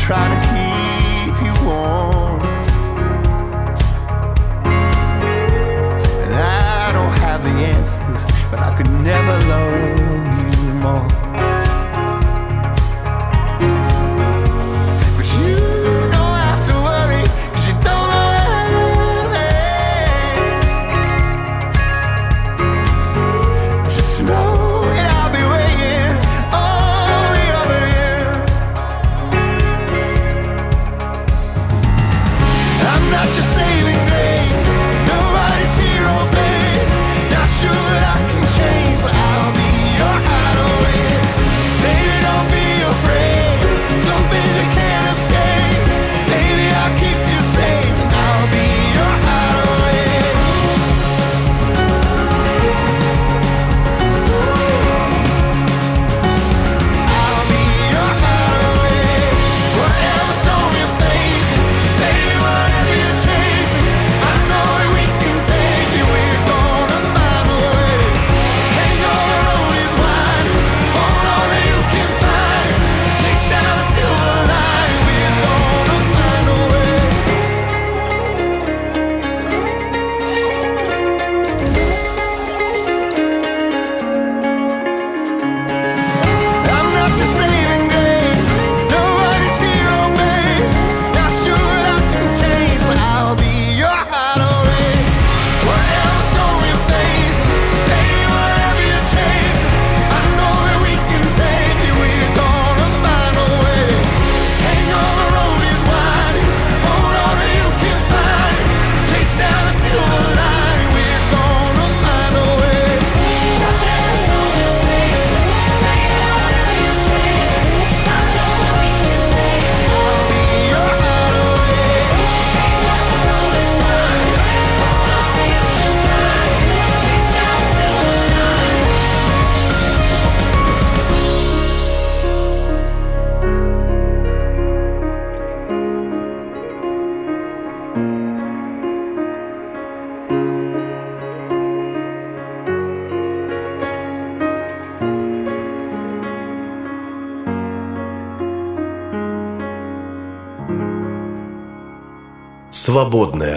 trying to keep you warm. And I don't have the answers, but I could never love. свободная.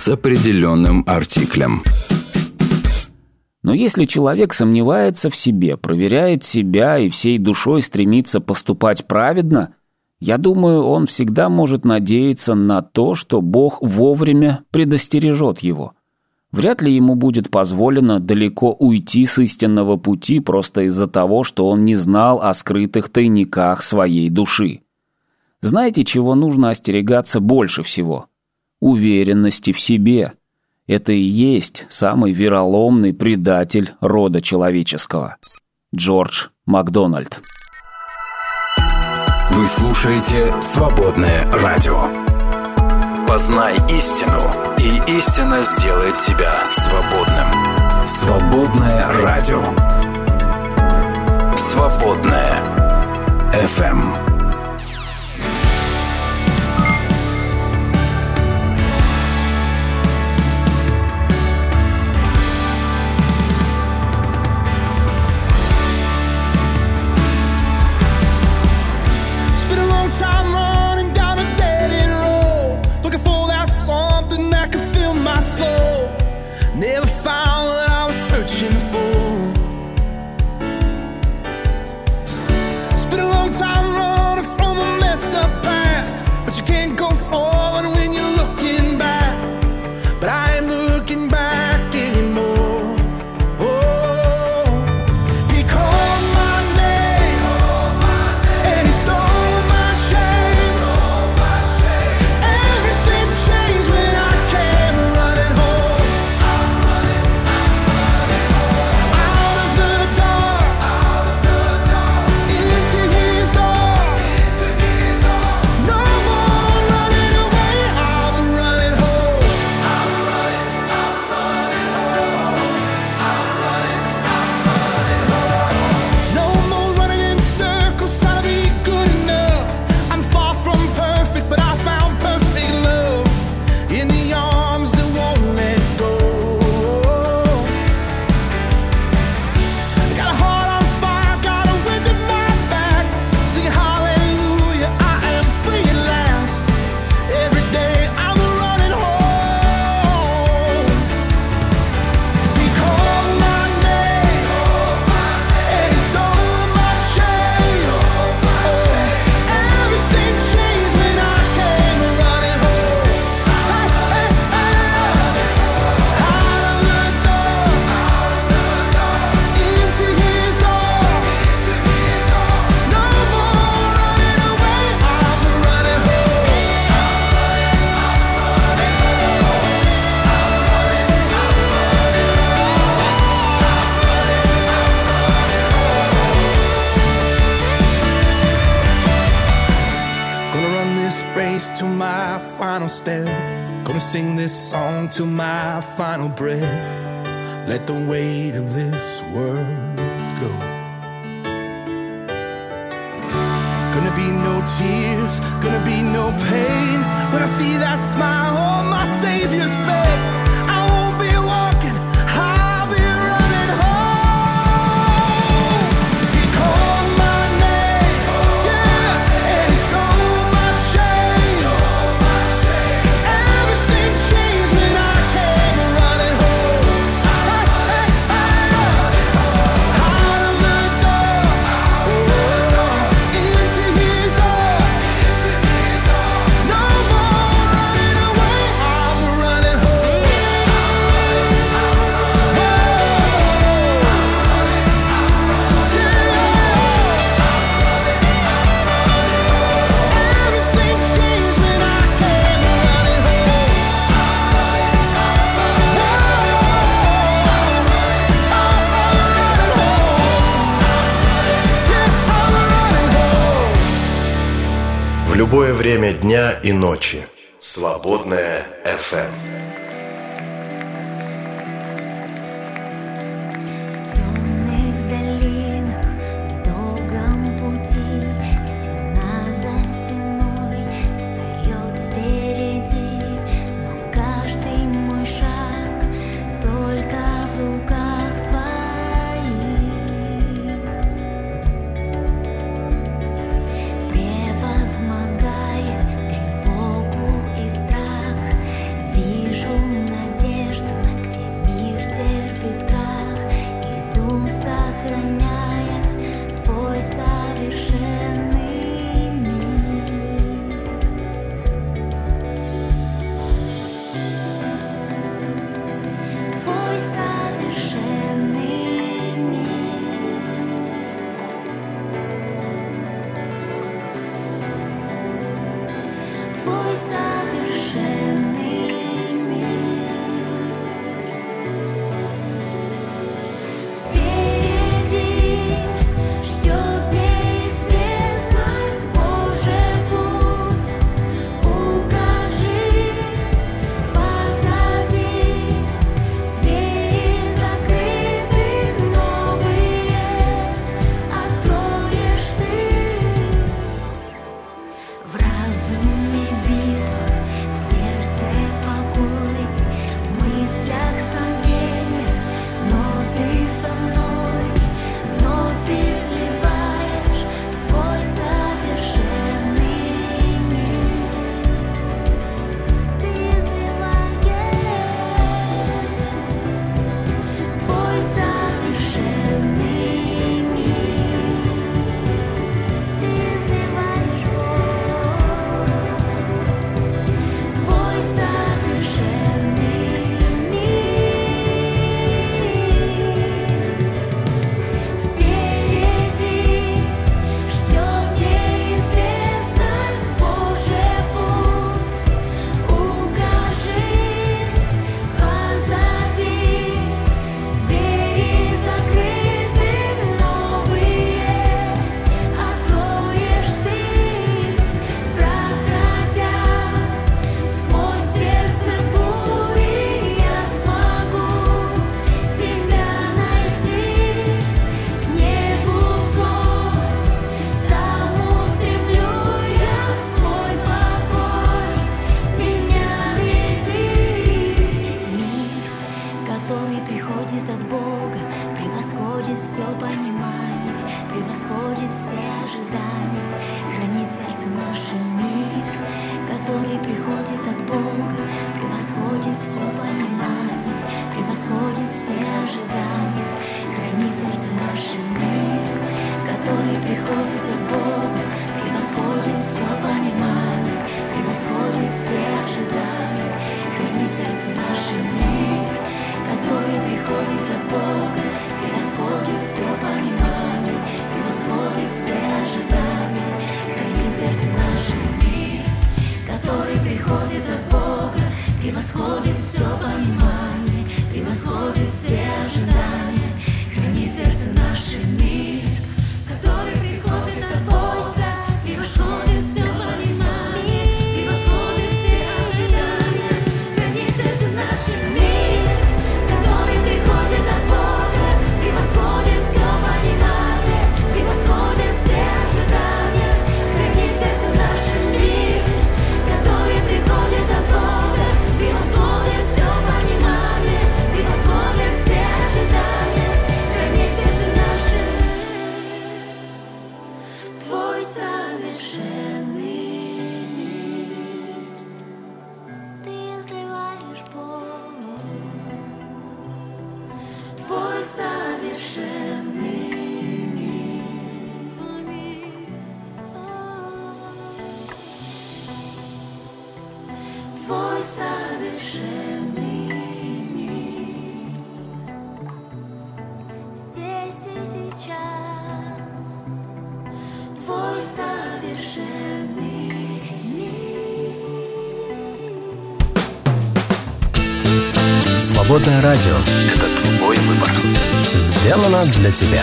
с определенным артиклем. Но если человек сомневается в себе, проверяет себя и всей душой стремится поступать праведно, я думаю, он всегда может надеяться на то, что Бог вовремя предостережет его. Вряд ли ему будет позволено далеко уйти с истинного пути просто из-за того, что он не знал о скрытых тайниках своей души. Знаете, чего нужно остерегаться больше всего? уверенности в себе. Это и есть самый вероломный предатель рода человеческого. Джордж Макдональд. Вы слушаете «Свободное радио». Познай истину, и истина сделает тебя свободным. «Свободное радио». «Свободное FM. vision for breath. Let the way время дня и ночи. Свободная FM. Свободное радио. Это твой выбор. Сделано для тебя.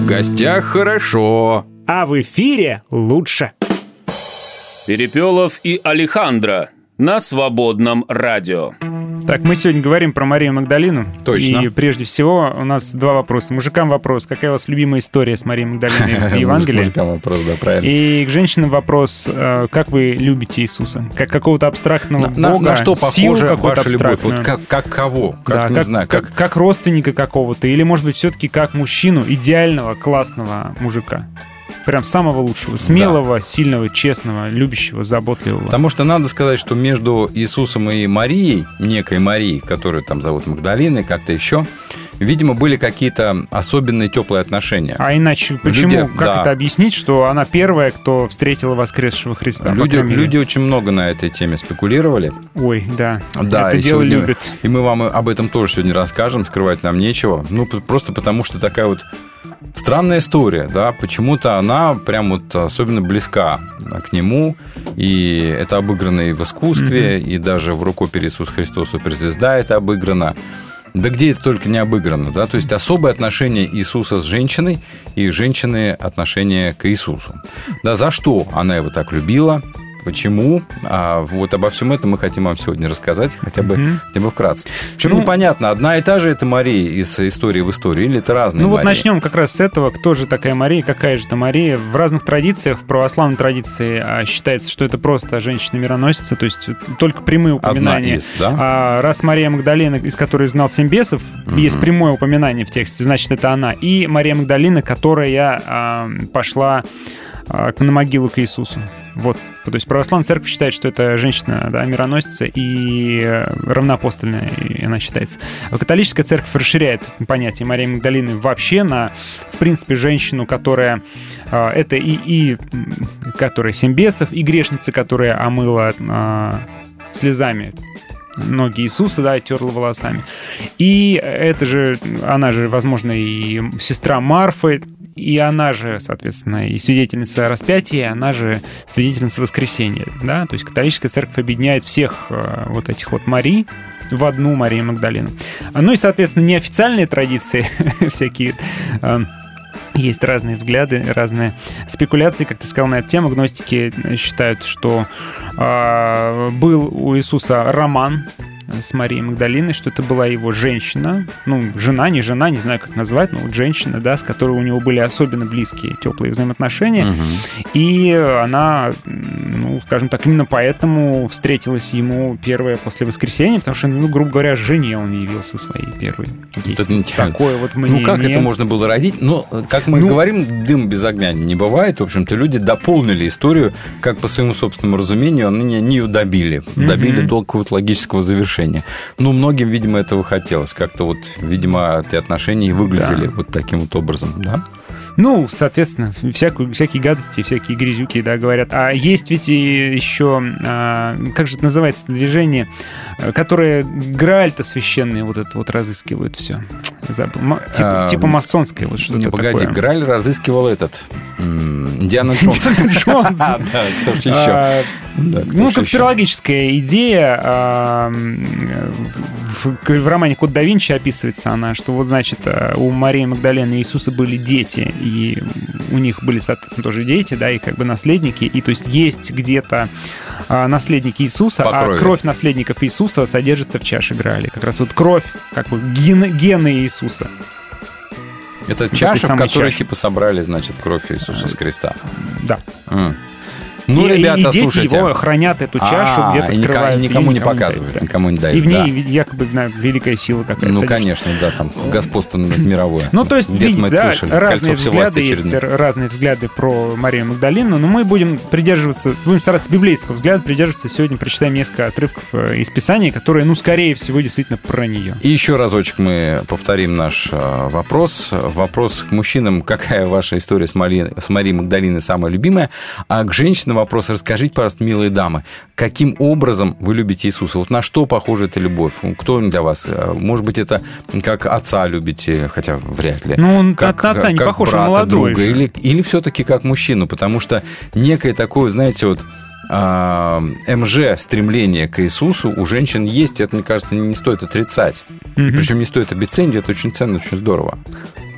В гостях хорошо. А в эфире лучше. Перепелов и Алехандро на свободном радио. Так, мы сегодня говорим про Марию Магдалину. Точно. И прежде всего у нас два вопроса. Мужикам вопрос. Какая у вас любимая история с Марией Магдалиной в Евангелии? Мужикам вопрос, да, правильно. И к женщинам вопрос, э, как вы любите Иисуса? Как какого-то абстрактного На, бога? на что похожа ваша любовь? Вот как, как кого? Как, Да, не знаю, как... как, как родственника какого-то, или, может быть, все-таки как мужчину, идеального, классного мужика. Прям самого лучшего, смелого, сильного, честного, любящего, заботливого. Потому что надо сказать, что между Иисусом и Марией, некой Марией, которую там зовут Магдалиной, как-то еще, видимо, были какие-то особенные теплые отношения. А иначе почему, Люди- как да. это объяснить, что она первая, кто встретила воскресшего Христа? Люди, люди очень много на этой теме спекулировали. Ой, да, Да, это и дело сегодня- любят. И мы вам об этом тоже сегодня расскажем, скрывать нам нечего. Ну, просто потому что такая вот странная история, да, почему-то она прям вот особенно близка к нему, и это обыграно и в искусстве, и даже в рукопере Иисус Христос суперзвезда это обыграно. Да где это только не обыграно, да? То есть особое отношение Иисуса с женщиной и женщины отношение к Иисусу. Да, за что она его так любила, почему. А вот обо всем этом мы хотим вам сегодня рассказать, хотя бы, Мгм. хотя бы вкратце. Причем Ну- непонятно, одна и та же это Мария из истории в истории, или это разные Ну вот Марии? начнем как раз с этого. Кто же такая Мария, какая же это Мария? В разных традициях, в православной традиции а, считается, что это просто женщина-мироносица, то есть только прямые Одна упоминания. из, да? А раз Мария Магдалина, из которой знал семь бесов, Мгм. есть прямое упоминание в тексте, значит, это она. И Мария Магдалина, которая а, пошла на могилу к Иисусу. Вот. То есть православная церковь считает, что это женщина, да, мироносица и э, равноапостольная, и она считается. А католическая церковь расширяет понятие Марии Магдалины вообще на, в принципе, женщину, которая а, это и, и которая семь бесов, и грешница, которая омыла а, слезами ноги Иисуса, да, терла волосами. И это же, она же, возможно, и сестра Марфы, и она же, соответственно, и свидетельница распятия, она же свидетельница воскресения, да, то есть католическая церковь объединяет всех э, вот этих вот Марий в одну Марию Магдалину. А, Ну и, соответственно, неофициальные традиции всякие э, есть разные взгляды, разные спекуляции, как ты сказал, на эту тему. Гностики считают, что а, был у Иисуса роман с Марией Магдалиной, что это была его женщина, ну, жена, не жена, не знаю, как назвать, но вот женщина, да, с которой у него были особенно близкие, теплые взаимоотношения. Мгм. И она, ну, скажем так, именно поэтому встретилась ему первая после воскресения, потому что, ну, грубо говоря, жене он явился своей первой. Такое вот Ну, как мнение. это можно было родить? Ну, как мы Ну- говорим, дым без огня не бывает. В общем-то, люди дополнили историю, как по своему собственному разумению, они не ее добили. Мгм. Добили до какого-то логического завершения. Ну, многим, видимо, этого хотелось. Как-то вот, видимо, эти отношения и выглядели Да. вот таким вот образом, да? Ну, соответственно, всякую, всякие гадости, всякие грязюки, да, говорят. А есть ведь и еще, а, как же это называется, движение, а, которое Грааль-то священный вот это вот разыскивает все. Забыл. Ма- Типа, А, типа масонское вот что-то Не, погоди, такое. Граль разыскивал этот м, Индиана Джонс. Джонс. Да, кто же еще? А, Ну, конспирологическая идея а, м, в, романе Код да Винчи описывается она, что вот, значит, а, у Марии Магдалины и Иисуса были дети, и у них были, соответственно, тоже дети, да, и как бы наследники, и то есть есть где-то а, наследники Иисуса, По а кровь наследников Иисуса содержится в чаше Граали. Как раз вот кровь, как бы ген- гены Иисуса. Это чаша, в которой чаше. типа собрали, значит, кровь Иисуса с креста. Да. М. Ну, и, ребята, и дети слушайте. его хранят эту чашу, А, где-то и скрывают. и никому не дают. показывают, никому не дают, И в ней да. якобы на, великая сила какая-то. Ну, содержится. конечно, да, там господство мировое. Ну, то есть, Где-то мы да, слышали. разные Кольцо взгляды есть, разные взгляды про Марию Магдалину, но мы будем придерживаться, будем стараться библейского взгляда придерживаться. Сегодня прочитаем несколько отрывков э, из Писания, которые, ну, скорее всего, действительно про нее. И еще разочек мы повторим наш э, вопрос. Вопрос к мужчинам. Какая ваша история с Марией Магдалиной самая любимая? А к женщинам вопрос. Расскажите, пожалуйста, милые дамы, каким образом вы любите Иисуса? Вот на что похожа эта любовь? Кто он для вас? Э, Может быть, это как отца любите, хотя вряд ли. Ну, он как, на отца не как похож, брата, молодой друга. же. Или, или все-таки как мужчину? Потому что некое такое, знаете, вот а, МЖ стремление к Иисусу у женщин есть, это, мне кажется, не стоит отрицать. Мгм. Причем не стоит обесценить, это очень ценно, очень здорово.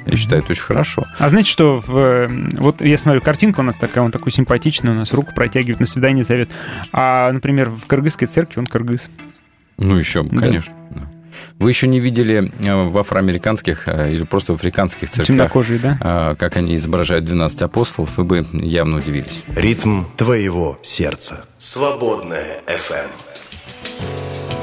Я считаю, это очень хорошо. А знаете, что в, э, вот я смотрю, картинка у нас такая, он такой симпатичный, у нас руку протягивает, на свидание зовет. А, например, в кыргызской церкви он кыргыз. Ну, еще, Да. конечно. Вы еще не видели э, в афроамериканских э, или просто в африканских церквях, Темнокожие, да? как они изображают 12 апостолов, вы бы явно удивились. Ритм твоего сердца. Свободная FM.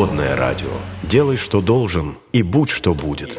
Свободное радио. Делай, что должен, и будь, что будет.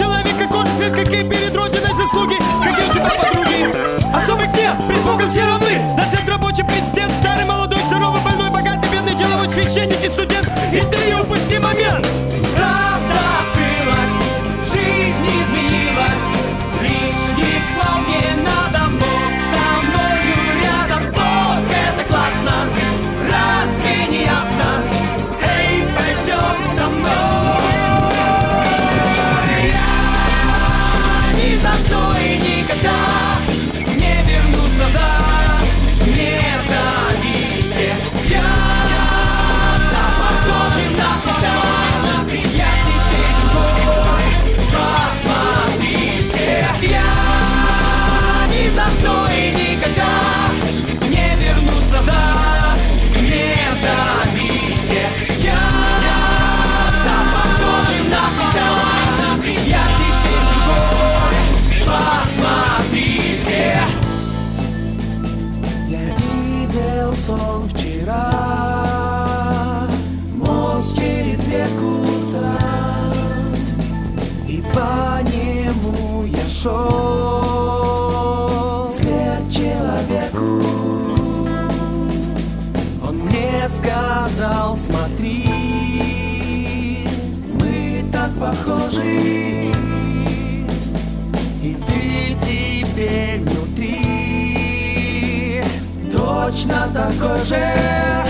человек, как он, свет, какие перед родиной заслуги, какие у тебя подруги. Особых нет, пред Богом все равны. Доцент, рабочий, президент, старый, молодой, здоровый, больной, богатый, бедный, деловой, священник и студент. И ты ее на такой же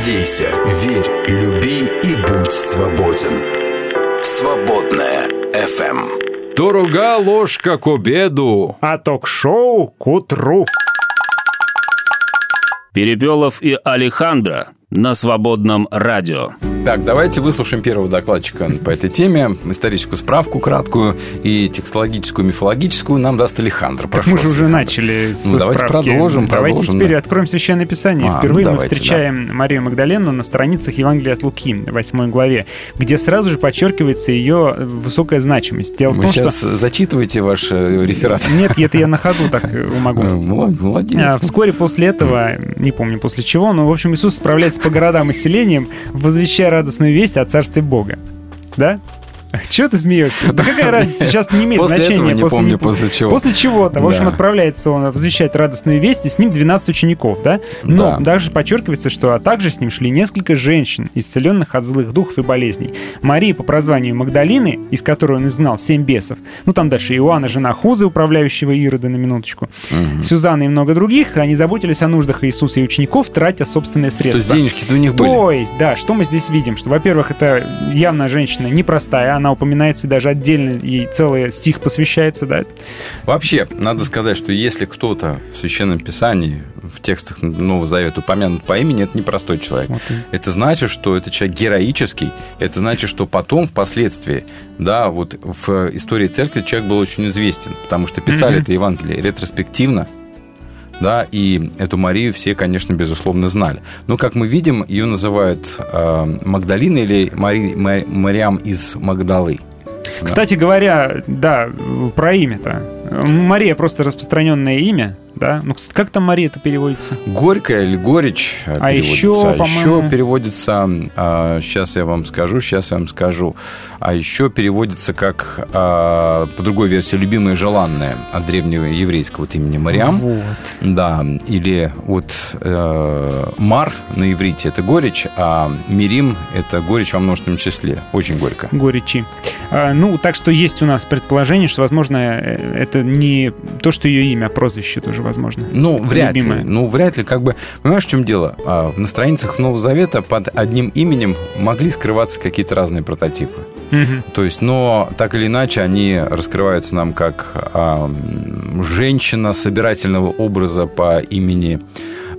надейся, верь, люби и будь свободен. Свободная FM. Дорога ложка к обеду, а ток-шоу к утру. Перепелов и Алехандро на свободном радио. Так, давайте выслушаем первого докладчика по этой теме. Историческую справку краткую и текстологическую, мифологическую нам даст Алехандро. Так Прошу мы же вас, уже Алехандро. начали с Ну, давайте справки. продолжим, Давайте продолжим, теперь да. откроем Священное Писание. А, Впервые ну, мы давайте, встречаем Марию Магдалену на страницах Евангелия от Луки, 8 главе, где сразу же подчеркивается ее высокая значимость. Дело в Вы том, сейчас что... зачитываете ваш э, реферат. Нет, это я на ходу так э, могу. Э, молод- Молодец. А, Вскоре после этого, не помню после чего, но, в общем, Иисус справляется по городам и селениям, возвещая радостную весть о Царстве Бога. Да? Чего ты смеешься? Да какая разница? Сейчас не имеет После значения. этого не помню, после чего. После чего-то. В общем, Да. отправляется он возвещать радостную весть, и с ним 12 учеников, да? Но Да. также подчеркивается, что а также с ним шли несколько женщин, исцеленных от злых духов и болезней. Мария по прозванию Магдалины, из которой он изгнал семь бесов. Ну, там дальше Иоанна, жена Хузы, управляющего Ирода на минуточку. Сюзанна и много других, они заботились о нуждах Иисуса и учеников, тратя собственные То средства. есть денежки-то у них были. То есть, да, что мы здесь видим? Что, во-первых, это явно женщина непростая, она упоминается даже отдельно, и целый стих посвящается, да. Вообще, надо сказать, что если кто-то в Священном Писании, в текстах Нового Завета упомянут по имени, это непростой человек. Вот и- Это значит, что это человек героический. Это значит, что потом, впоследствии, да, вот в истории церкви человек был очень известен, потому что писали Мгм. это Евангелие ретроспективно, да, и эту Марию все, конечно, безусловно, знали. Но, как мы видим, ее называют э, Магдалиной или Мари, Ма- Мариам из Магдалы. Да. Кстати говоря, да, про имя-то. Мария просто распространенное имя, да? Ну, как там Мария-то переводится? Горькая или горечь э, А переводится. еще, А еще переводится, сейчас я вам скажу, сейчас я вам скажу. А еще переводится как, а, по другой версии, любимая и желанная от древнего еврейского вот имени Мариам. Вот. Да, или вот э, Мар на иврите это горечь, а Мирим это горечь во множественном числе. Очень горько. горечи. А, Ну, так что есть у нас предположение, что, возможно, э, это не то, что ее имя, а прозвище тоже возможно. Ну, вряд Любимая. ли. Ну, вряд ли. Как бы, понимаешь, в чем дело? А, На страницах Нового Завета под одним именем могли скрываться какие-то разные прототипы. Мгм. То есть, но так или иначе они раскрываются нам как а, женщина собирательного образа по имени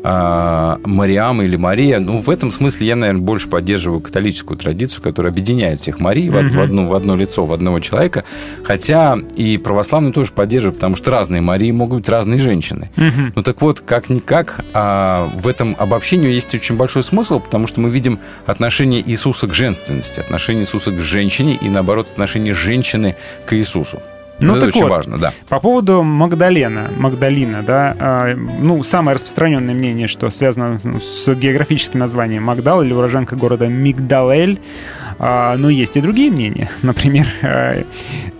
а, Мариам или Мария. Ну, в этом смысле я, наверное, больше поддерживаю католическую традицию, которая объединяет всех Марий в, в одно, в одно лицо, в одного человека. Хотя и православные тоже поддерживают, потому что разные Марии могут быть разные женщины. Мгм. Ну так вот, как-никак, а, в этом обобщении есть очень большой смысл, потому что мы видим отношение Иисуса к женственности, отношение Иисуса к женщине и, наоборот, отношение женщины к Иисусу. Ну, это очень вот, важно, да. По поводу Магдалена, Магдалина, да, а, ну, самое распространенное мнение, что связано с- с географическим названием Магдал или уроженка города Мигдалель, А, но есть и другие мнения. Например, а,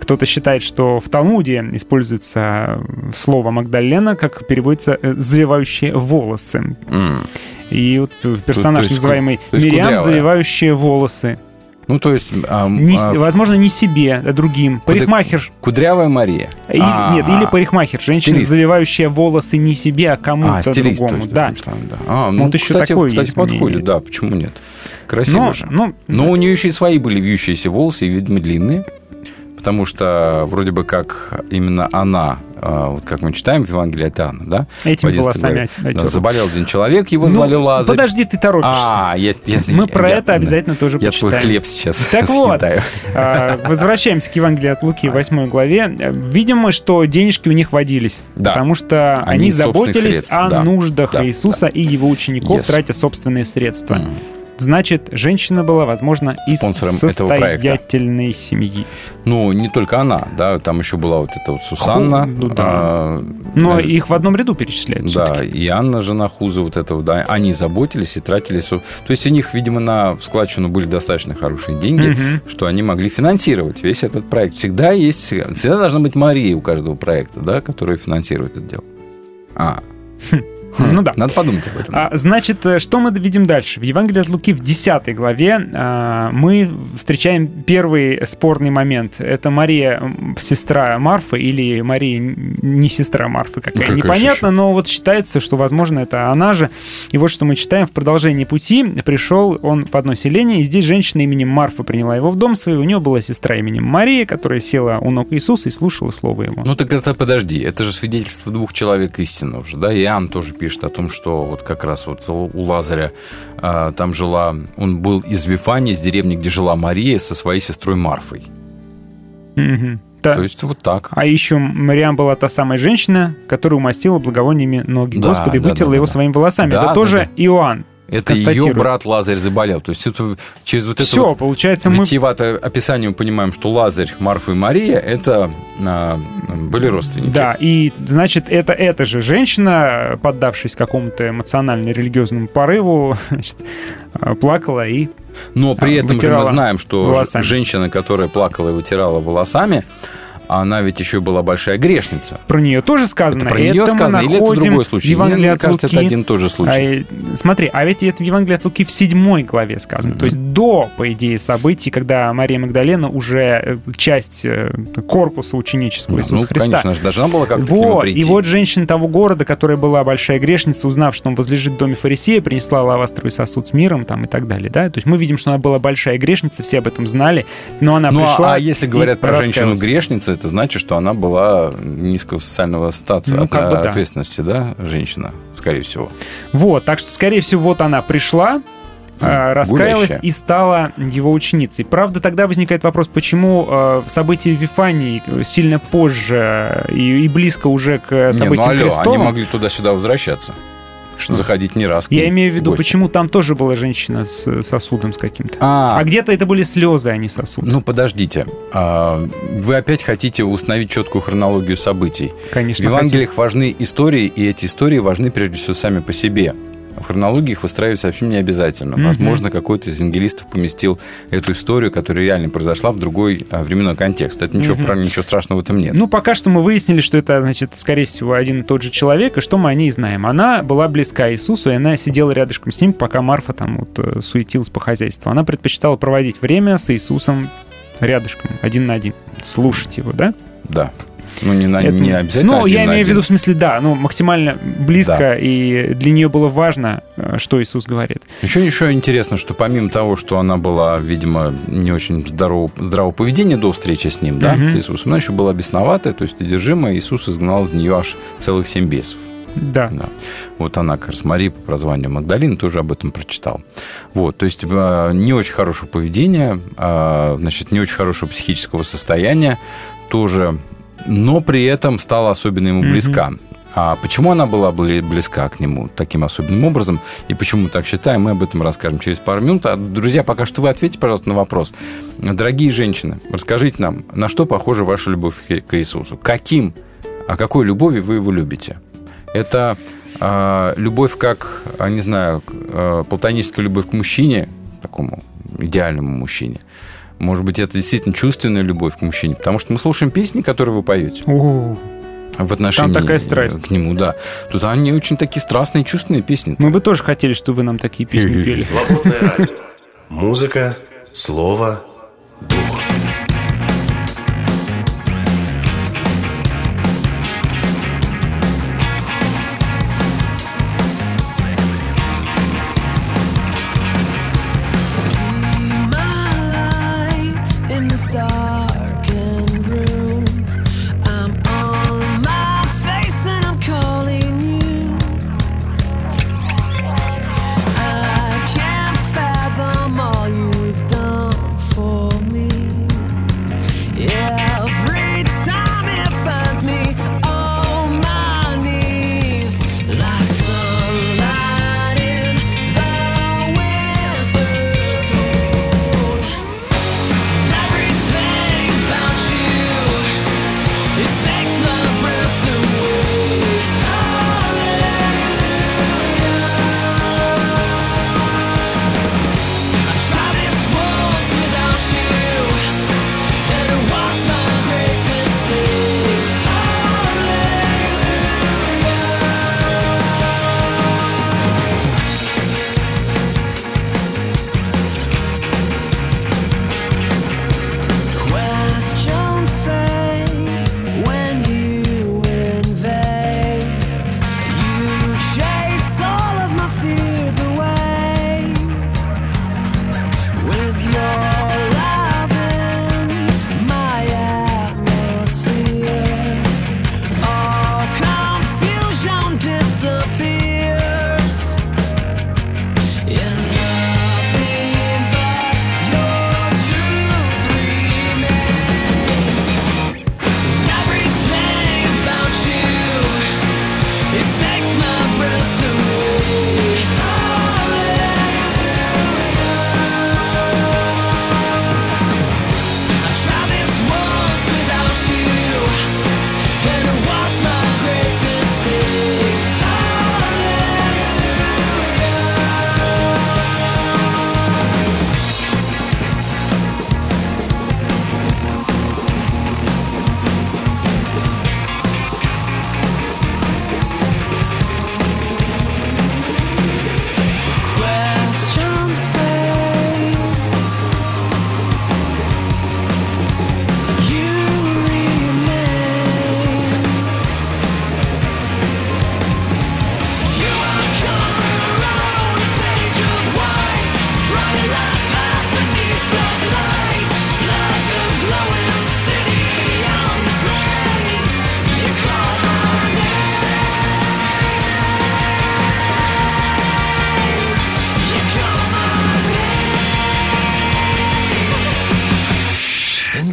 кто-то считает, что в Талмуде используется слово Магдалена, как переводится э, «завивающие волосы». М. И вот э, персонаж, то есть называемый то есть Мириам, кудрявая. завивающие волосы. Ну, то есть... а, Не а, возможно, не себе, а другим. Парикмахер. Кудрявая Мария. Или- А, нет, или парикмахер. Женщина, стилист. завивающая волосы не себе, а кому-то А, стилист, другому. точно, да. словом, да. А, ну, Вот еще кстати, такое кстати есть подходит, мнение. да, почему нет? Красиво Но- же. ну, Но у нее еще и свои были вьющиеся волосы, и, видимо, длинные. Потому что вроде бы как именно она, а, вот как мы читаем в Евангелии от Иоанна, да? Этими в 11 волосами да, заболел один человек, его Ну, звали Лазарь. Подожди, ты торопишься. А, я, я- Мы я- про я- это да. обязательно тоже Я почитаем. твой хлеб сейчас Так вот, съедаю. а, возвращаемся к Евангелию от Луки, 8 главе. Видим мы, что денежки у них водились, Да. потому что Они они заботились средств, о да. нуждах Да, Иисуса и его учеников, Yes. тратя собственные средства. М. Значит, женщина была, возможно, из Спонсором этого состоятельной семьи. Ну, не только она, да, там еще была вот эта вот Сусанна. Ну, да. а, Но э, их в одном ряду перечисляют. Да, всё-таки. и Анна, жена Хуза, вот этого, да, они заботились и тратили... То есть у них, видимо, на складчину были достаточно хорошие деньги, Мгм. что они могли финансировать весь этот проект. Всегда есть... Всегда должна быть Мария у каждого проекта, да, которая финансирует это дело. А. Хм. Ну да. Надо подумать об этом. А, значит, э, что мы видим дальше? В Евангелии от Луки в 10 главе а, мы встречаем первый спорный момент. Это Мария, сестра Марфы, или Мария не сестра Марфы какая. Ну, Непонятно, но вот считается, что, возможно, это она же. И вот что мы читаем. В продолжении пути пришел он в одно селение, и здесь женщина именем Марфа приняла его в дом свой. У нее была сестра именем Мария, которая села у ног Иисуса и слушала слово его. Ну так это подожди, это же свидетельство двух человек истины уже, да? Иоанн тоже пишет о том, что вот как раз вот у Лазаря а, там жила, он был из Вифании, из деревни, где жила Мария со своей сестрой Марфой. Мгм. Да. То есть вот так. А еще Мариам была та самая женщина, которая умастила благовониями ноги Да, Господа и да, вытерла да, его да. своими волосами. Да, Это да, тоже да. Иоанн. Это ее брат Лазарь заболел. То есть это через вот это Все, вот получается, мы витиеватое описание мы понимаем, что Лазарь, Марфа и Мария это а, были родственники. Да, и значит, это эта же женщина, поддавшись какому-то эмоционально-религиозному порыву, значит, э, плакала и Но при а, этом же мы знаем, что волосами. женщина, которая плакала и вытирала волосами, она ведь еще была большая грешница. про нее тоже сказано. Это про нее мы сказано, или это другой случай? Мне от кажется, это Луки. один и тот же случай. А, смотри, а ведь это в Евангелии от Луки в седьмой главе сказано. То есть до, по идее, событий, когда Мария Магдалена уже э, часть э, корпуса ученического Иисуса ну, Христа. конечно, она же должна была как-то к нему Вот, прийти. и вот женщина того города, которая была большая грешница, узнав, что он возлежит в доме фарисея, принесла алавастровый сосуд с миром там, и так далее. Да? То есть мы видим, что она была большая грешница, все об этом знали, но она Ну, а- пришла а если говорят про женщину раскаялась. грешница, это значит, что она была низкого социального статуса, Ну, как бы да. ответственности, да, женщина, скорее всего. Вот, так что, скорее всего, вот она пришла, э, раскаялась гулящая. и стала его ученицей. Правда, тогда возникает вопрос, почему э, события в Вифании сильно позже и, и близко уже к Не, ну событиям алло, они могли туда-сюда возвращаться. Заходить не раз. Я имею в виду, почему там тоже была женщина с сосудом с каким-то. А, А где-то это были слезы, а не сосуд. Ну, подождите. А, Вы опять хотите установить четкую хронологию событий. Конечно, В Евангелиях важны истории, и эти истории важны прежде всего сами по себе. В хронологии их выстраивать совсем не обязательно. Мгм. Возможно, какой-то из евангелистов поместил эту историю, которая реально произошла в другой а, временной контекст. Это ничего, про- ничего страшного в этом нет. Ну, пока что мы выяснили, что это, значит, скорее всего, один и тот же человек, и что мы о ней знаем. Она была близка Иисусу, и она сидела рядышком с ним, пока Марфа там вот э, суетилась по хозяйству. Она предпочитала проводить время с Иисусом рядышком, один на один, слушать его, да? Да. Ну, не, на- Это- не обязательно Ну, один я имею в виду, в смысле, да, ну, максимально близко, Да. и для нее было важно, э, что Иисус говорит. Еще, еще интересно, что помимо того, что она была, видимо, не очень здорового, здравого поведения до встречи с ним, да, Мгм. с Иисусом, она еще была бесноватая, то есть одержимая. Иисус изгнал из нее аж целых семь бесов. Да. Да. Вот она, как раз Мария по прозванию Магдалина, тоже об этом прочитал. Вот, то есть э, не очень хорошее поведение, э, значит, не очень хорошего психического состояния тоже, но при этом стала особенно ему близка. А почему она была бли- близка к нему таким особенным образом, и почему мы так считаем, мы об этом расскажем через пару минут. А, друзья, пока что вы ответьте, пожалуйста, на вопрос. Дорогие женщины, расскажите нам, на что похожа ваша любовь к Иисусу? Каким, о какой любови вы его любите? Это а, любовь как, а, не знаю, а, платоническая любовь к мужчине, такому идеальному мужчине. Может быть, это действительно чувственная любовь к мужчине, потому что мы слушаем песни, которые вы поете О, в отношении такая страсть. к нему, да. Тут они очень такие страстные, чувственные песни. мы бы тоже хотели, чтобы вы нам такие песни пели. Свободное радио. Музыка, слово, дух.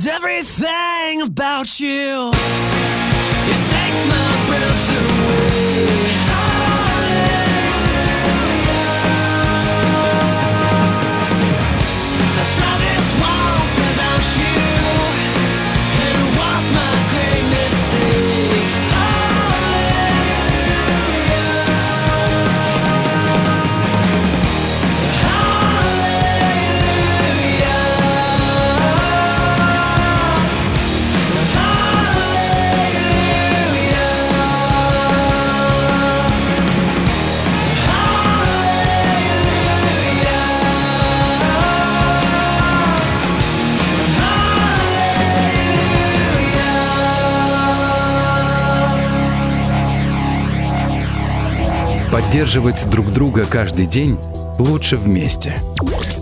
everything about you. Поддерживать друг друга каждый день лучше вместе.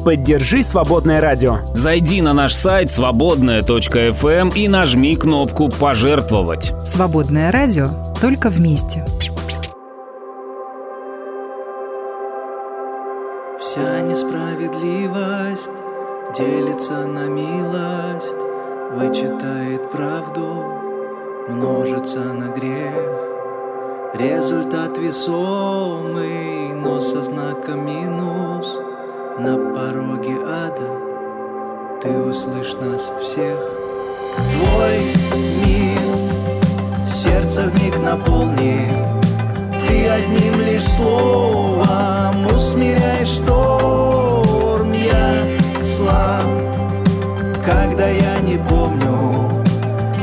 Поддержи «Свободное радио». Зайди на наш сайт свободная.фм и нажми кнопку «Пожертвовать». Свободное радио только вместе. Вся несправедливость делится на милость, вычитает правду, множится на грех. Результат весомый, но со знаком минус на пороге ада. Ты услышь нас всех. Твой мир сердце вмиг наполнит. Ты одним лишь словом усмиряешь шторм. Я слаб, когда я не помню.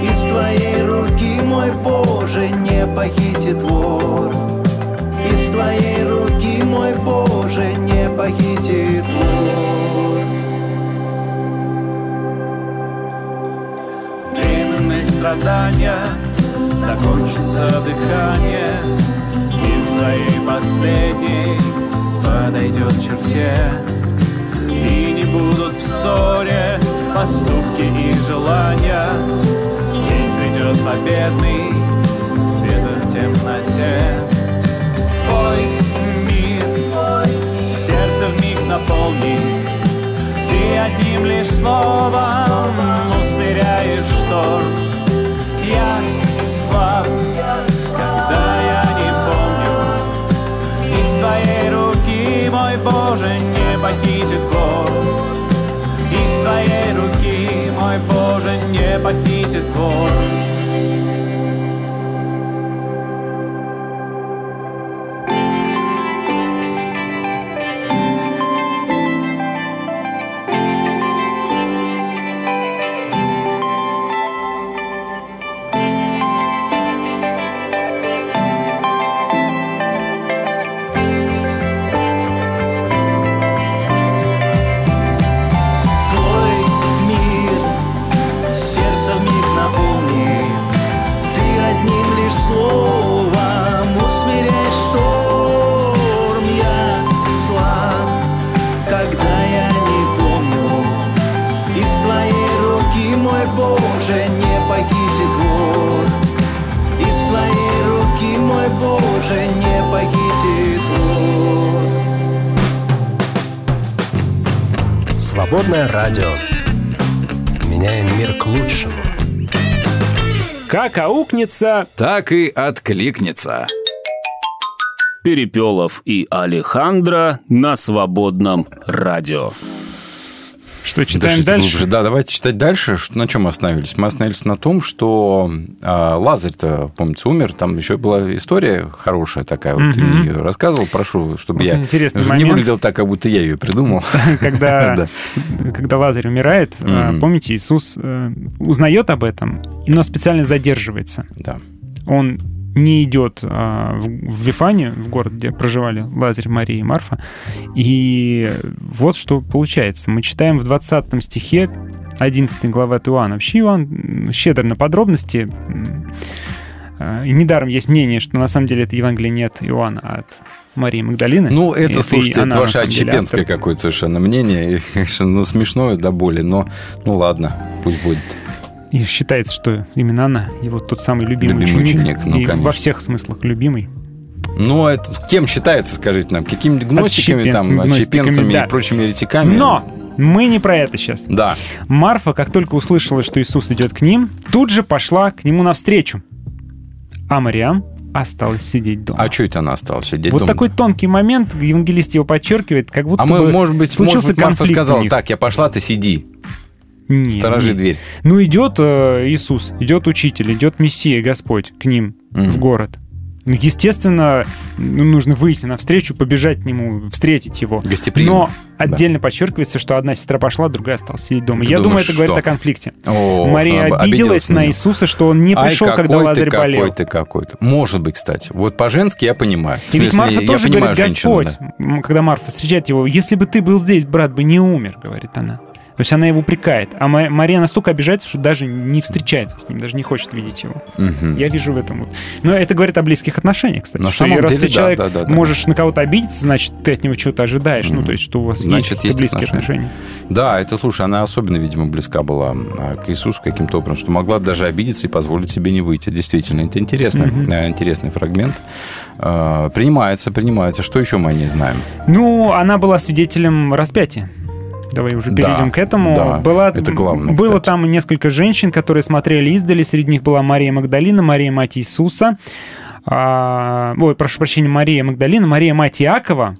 Из твоей руки, мой Боже, не похитит вор. Из твоей руки, мой Боже, не похитит вор. Временные страдания закончится дыхание И в своей последней подойдет черте И не будут в ссоре поступки и желания Придет победный, света в темноте. Твой мир сердце вмиг наполнит. Ты одним лишь словом усмиряешь шторм. Я слаб, когда я не помню. Из твоей руки, мой Боже, не похитит вор Из твоей руки, мой Боже, не похитит вор Свободное радио. Меняем мир к лучшему. Как аукнется... Так и откликнется. Перепелов и Алехандро на свободном радио. Что, читаем Дышите дальше? глубже. Да, давайте читать дальше. На чем мы остановились? Мы остановились на том, что а, Лазарь-то, помнится, умер. Там еще была история хорошая такая. Вот ты мне ее рассказывал. Прошу, чтобы Вот я не выглядел так, как будто я ее придумал. когда, Да. когда Лазарь умирает, Мгм. помните, Иисус э, узнает об этом, но специально задерживается. Да. Он не идет а, в, в Вифанию, в город, где проживали Лазарь, Мария и Марфа. И вот что получается. Мы читаем в 20 стихе 11 главы от Иоанна. Вообще Иоанн щедр на подробности. А, И недаром есть мнение, что на самом деле это Евангелие не от Иоанна, а от Марии Магдалины. Ну, это, слушайте, она это ваше отщепенское автор. какое-то совершенно мнение. И, конечно, ну, смешное до боли, но ну ладно, пусть будет. И считается, что именно она его тот самый любимый, Любимый ученик. ученик, ну, и конечно. во всех смыслах любимый. Ну, это кем считается, скажите нам? Какими гностиками, там, Отщепенцами, да. и прочими еретиками? Но Мы не про это сейчас. Да. Марфа, как только услышала, что Иисус идет к ним, тут же пошла к нему навстречу. А Мариам осталась сидеть дома. А что это она осталась сидеть вот дома? такой тонкий момент, евангелист его подчеркивает, как будто А мы, бы может быть, может быть, Марфа сказала, так, я пошла, ты сиди, Не, сторожи не. дверь. Ну, идет э, Иисус, идет Учитель, идет Мессия, Господь к ним Мгм. в город. Ну, естественно, ну, нужно выйти навстречу, побежать к нему, встретить его. Гостеприимно. Но отдельно подчеркивается, что одна сестра пошла, другая осталась сидеть дома. Ты Я думаю, думаешь, это говорит что? о конфликте. О, Мария обиделась на на. Иисуса, что он не Ай, пришел, когда какой Лазарь ты, болел. какой ты, какой ты. Может быть, кстати. Вот по-женски я понимаю. И ведь Марфа я тоже говорит, женщину, Господь, да. м, когда Марфа встречает его, если бы ты был здесь, брат бы не умер, говорит она. То есть она его упрекает. А Ма- Мария настолько обижается, что даже не встречается с ним, даже не хочет видеть его. Мгм. Я вижу в этом вот. Но это говорит о близких отношениях, кстати. На что самом раз деле, ты да, человек да, да, да. можешь на кого-то обидеться, значит, ты от него чего-то ожидаешь. Ну, Мгм. то есть, что у вас Значит, есть, есть близкие отношения. отношения. Да, это, слушай, она особенно, видимо, близка была а, к Иисусу каким-то образом, что могла даже обидеться и позволить себе не выйти. Действительно, это интересный, э, интересный фрагмент. А, Принимается, принимается. Что еще мы не знаем? Ну, она была свидетелем распятия. Давай уже Да, перейдем к этому. да, была, это главное, Было кстати. там несколько женщин, которые смотрели издали. Среди них была Мария Магдалина, Мария мать Иисуса. А, ой, прошу прощения, Мария Магдалина, Мария мать Иакова,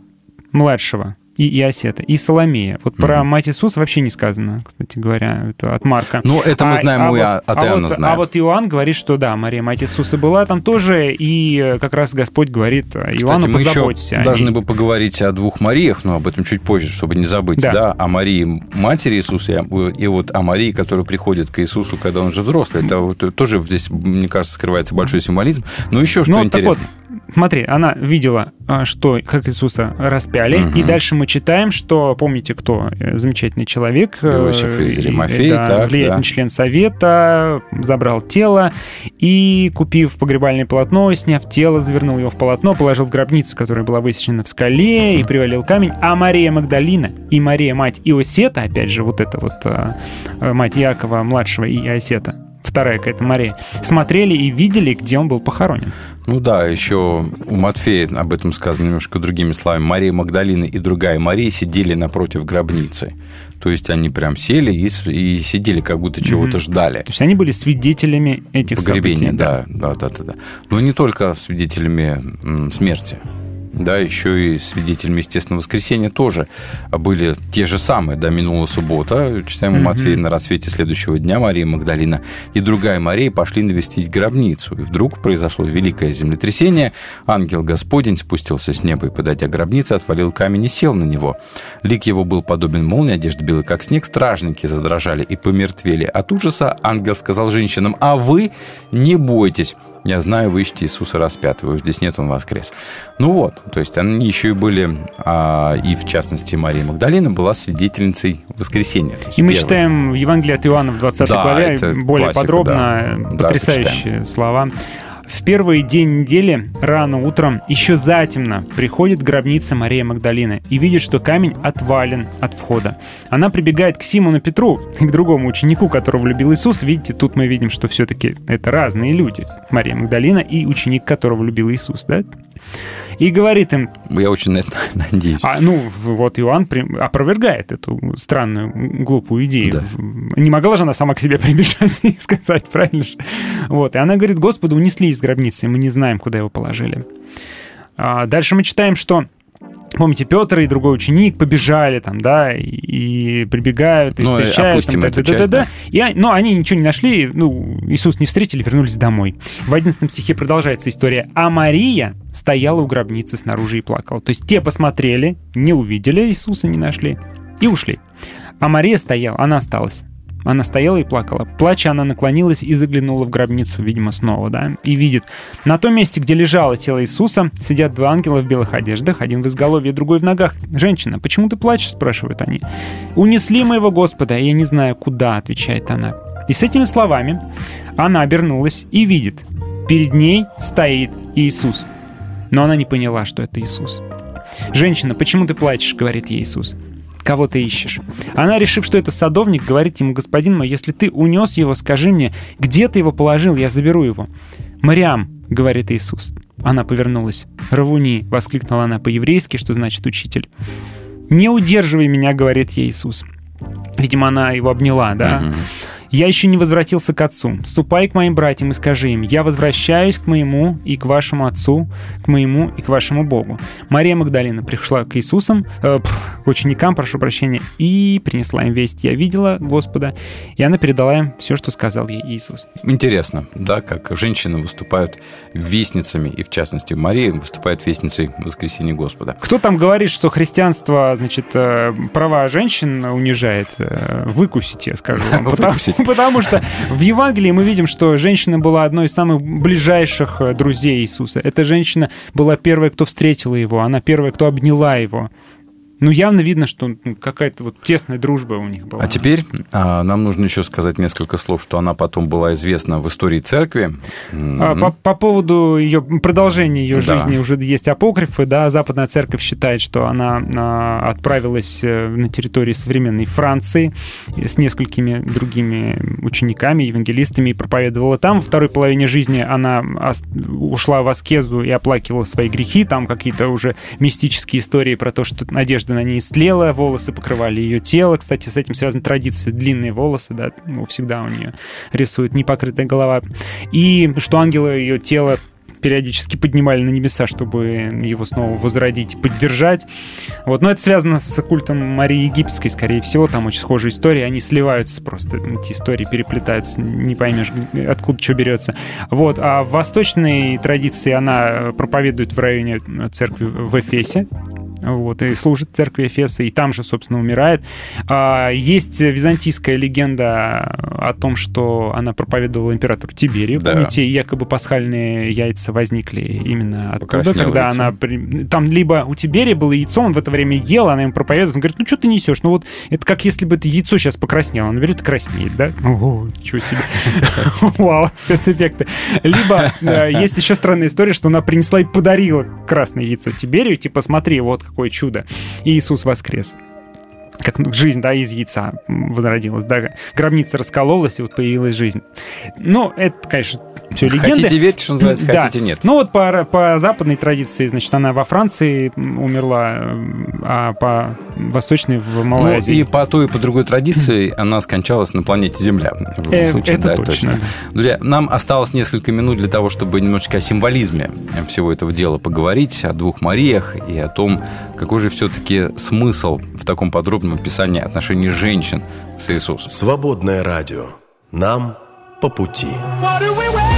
младшего, и Иосета, и Соломея. Вот про мать Иисуса вообще не сказано, кстати говоря, это от Марка. Ну, это мы знаем, мы вот- от Иоанна вот, знаем. А вот Иоанн говорит, что да, Мария мать Иисуса была там тоже, и как раз Господь говорит э, Иоанну, Кстати, мы еще позаботься о должны бы поговорить о двух Мариях, но об этом чуть позже, чтобы не забыть. Да. Да. о Марии, матери Иисуса, и вот о Марии, которая приходит к Иисусу, когда он уже взрослый. Это вот тоже здесь, мне кажется, скрывается большой символизм. Но еще что Ну, так вот, интересно. Смотри, она видела, а, что как Иисуса распяли, Мгм. и дальше мы читаем, что, помните, кто э, замечательный человек, э, Иосиф из Римафей, да, так, влиятельный да. член совета, забрал тело и, купив погребальное полотно, сняв тело, завернул его в полотно, положил в гробницу, которая была высечена в скале, и привалил камень. А Мария Магдалина и Мария, мать Иосета, опять же, вот это вот а, а, мать Якова младшего и Иосета, вторая какая-то Мария, смотрели и видели, где он был похоронен. Ну да, еще у Матфея об этом сказано немножко другими словами. Мария Магдалина и другая Мария сидели напротив гробницы. То есть они прям сели и, и сидели, как будто чего-то Мгм. ждали. То есть они были свидетелями этих Погребения, событий. да, да, да, да, да. Но не только свидетелями смерти. Да, еще и свидетелями естественного воскресения тоже были те же самые. Да, минула суббота, читаем Мгм. Матфея на рассвете следующего дня Мария Магдалина и другая Мария пошли навестить гробницу. И вдруг произошло великое землетрясение. Ангел Господень спустился с неба и, подойдя к гробнице, отвалил камень и сел на него. Лик его был подобен молнии, одежда белая, как снег. Стражники задрожали и помертвели. От ужаса ангел сказал женщинам, а вы не бойтесь. Я знаю, вы ищете Иисуса распятого, здесь нет, он воскрес. Ну вот, то есть они еще и были, а, и в частности Мария Магдалина была свидетельницей воскресения. И мы первой. читаем в Евангелии от Иоанна в 20 Да, главе более классика, подробно, да. Да, потрясающие почитаем. слова. В первый день недели, рано утром, еще затемно, приходит к гробнице Мария Магдалина и видит, что камень отвален от входа. Она прибегает к Симону Петру, и к другому ученику, которого любил Иисус. Видите, тут мы видим, что все-таки это разные люди. Мария Магдалина и ученик, которого любил Иисус, да? И говорит им, Я очень на это надеюсь. а, ну, вот Иоанн опровергает эту странную, глупую идею. Да. Не могла же она сама к себе прибежать и сказать, правильно же? Вот. И она говорит, Господа унесли из гробницы, мы не знаем, куда его положили. А дальше мы читаем, что Помните, Петр и другой ученик побежали там, да, и, и прибегают, и Ну, встречают. опустим там, эту да, часть, да, да. да. И, они- но они ничего не нашли, ну, Иисус не встретили, вернулись домой. В 11 стихе продолжается история. А Мария стояла у гробницы снаружи и плакала. То есть те посмотрели, не увидели Иисуса, не нашли и ушли. А Мария стояла, она осталась. Она стояла и плакала. Плача, она наклонилась и заглянула в гробницу, видимо, снова, да, и видит. На том месте, где лежало тело Иисуса, сидят два ангела в белых одеждах, один в изголовье, другой в ногах. «Женщина, почему ты плачешь?» – спрашивают они. «Унесли моего Господа, я не знаю, куда», – отвечает она. И с этими словами она обернулась и видит. Перед ней стоит Иисус. Но она не поняла, что это Иисус. «Женщина, почему ты плачешь?» — говорит ей Иисус. «Кого ты ищешь?» Она, решив, что это садовник, говорит ему, «Господин мой, если ты унес его, скажи мне, где ты его положил, я заберу его». «Мариам», — говорит Иисус. Она повернулась. «Равуни», — воскликнула она по-еврейски, что значит «учитель». «Не удерживай меня», — говорит ей Иисус. Видимо, она его обняла, да. Я еще не возвратился к отцу. Ступай к моим братьям и скажи им, я возвращаюсь к моему и к вашему отцу, к моему и к вашему Богу. Мария Магдалина пришла к Иисусам, э, к ученикам, прошу прощения, и принесла им весть. Я видела Господа, и она передала им все, что сказал ей Иисус. Интересно, да, как женщины выступают вестницами, и в частности Мария выступает вестницей воскресения Господа. Кто там говорит, что христианство, значит, э, права женщин унижает? Э, Выкусить, я скажу вам. Потому, Выкусить. потому что в Евангелии мы видим, что женщина была одной из самых ближайших э, друзей Иисуса. Эта женщина была первая, кто встретила его, она первая, кто обняла его. Ну, явно видно, что ну, какая-то вот тесная дружба у них была. А теперь а, нам нужно еще сказать несколько слов, что она потом была известна в истории церкви. А, По, по поводу ее продолжения ее Да. жизни уже есть апокрифы, да, Западная церковь считает, что она а, отправилась э, на территории современной Франции с несколькими другими учениками, евангелистами и проповедовала там. Во второй половине жизни она ушла в аскезу и оплакивала свои грехи, там какие-то уже мистические истории про то, что одежда на ней истлела, волосы покрывали ее тело. Кстати, с этим связана традиция длинные волосы, да, ну, всегда у нее рисует непокрытая голова. И что ангелы ее тело периодически поднимали на небеса, чтобы его снова возродить и поддержать. Вот. Но это связано с культом Марии Египетской, скорее всего. Там очень схожие истории. Они сливаются просто. Эти истории переплетаются. Не поймешь, откуда что берется. Вот. А в восточной традиции она проповедует в районе церкви в Эфесе. Вот, и служит в церкви Эфеса, и там же, собственно, умирает. А, есть византийская легенда о том, что она проповедовала императору Тиберию. Да. Помните, якобы пасхальные яйца возникли именно оттуда, Покраснело когда яйцо. она... Там либо у Тиберия было яйцо, он в это время ел, она ему проповедует, он говорит, ну что ты несешь? Ну вот это как если бы это яйцо сейчас покраснело. Он берет и краснеет, да? Ого, ничего себе. Вау, спецэффекты. Либо э, есть еще странная история, что она принесла и подарила красное яйцо Тиберию, типа, смотри, вот какое чудо. И Иисус воскрес. Как ну, жизнь, да, из яйца возродилась, да, гробница раскололась, и вот появилась жизнь. Ну, это, конечно, все легенды. Хотите верьте, что называется, Да. хотите нет. Ну вот по, по западной традиции, значит, она во Франции умерла, а по восточной в Ну, Малой Азии. и по той, и по другой традиции она скончалась на планете Земля. В любом Э, случае, это да, точно. Друзья, нам осталось несколько минут для того, чтобы немножечко о символизме всего этого дела поговорить, о двух Мариях и о том, какой же все-таки смысл в таком подробном описании отношений женщин с Иисусом. Свободное радио. Нам по пути. What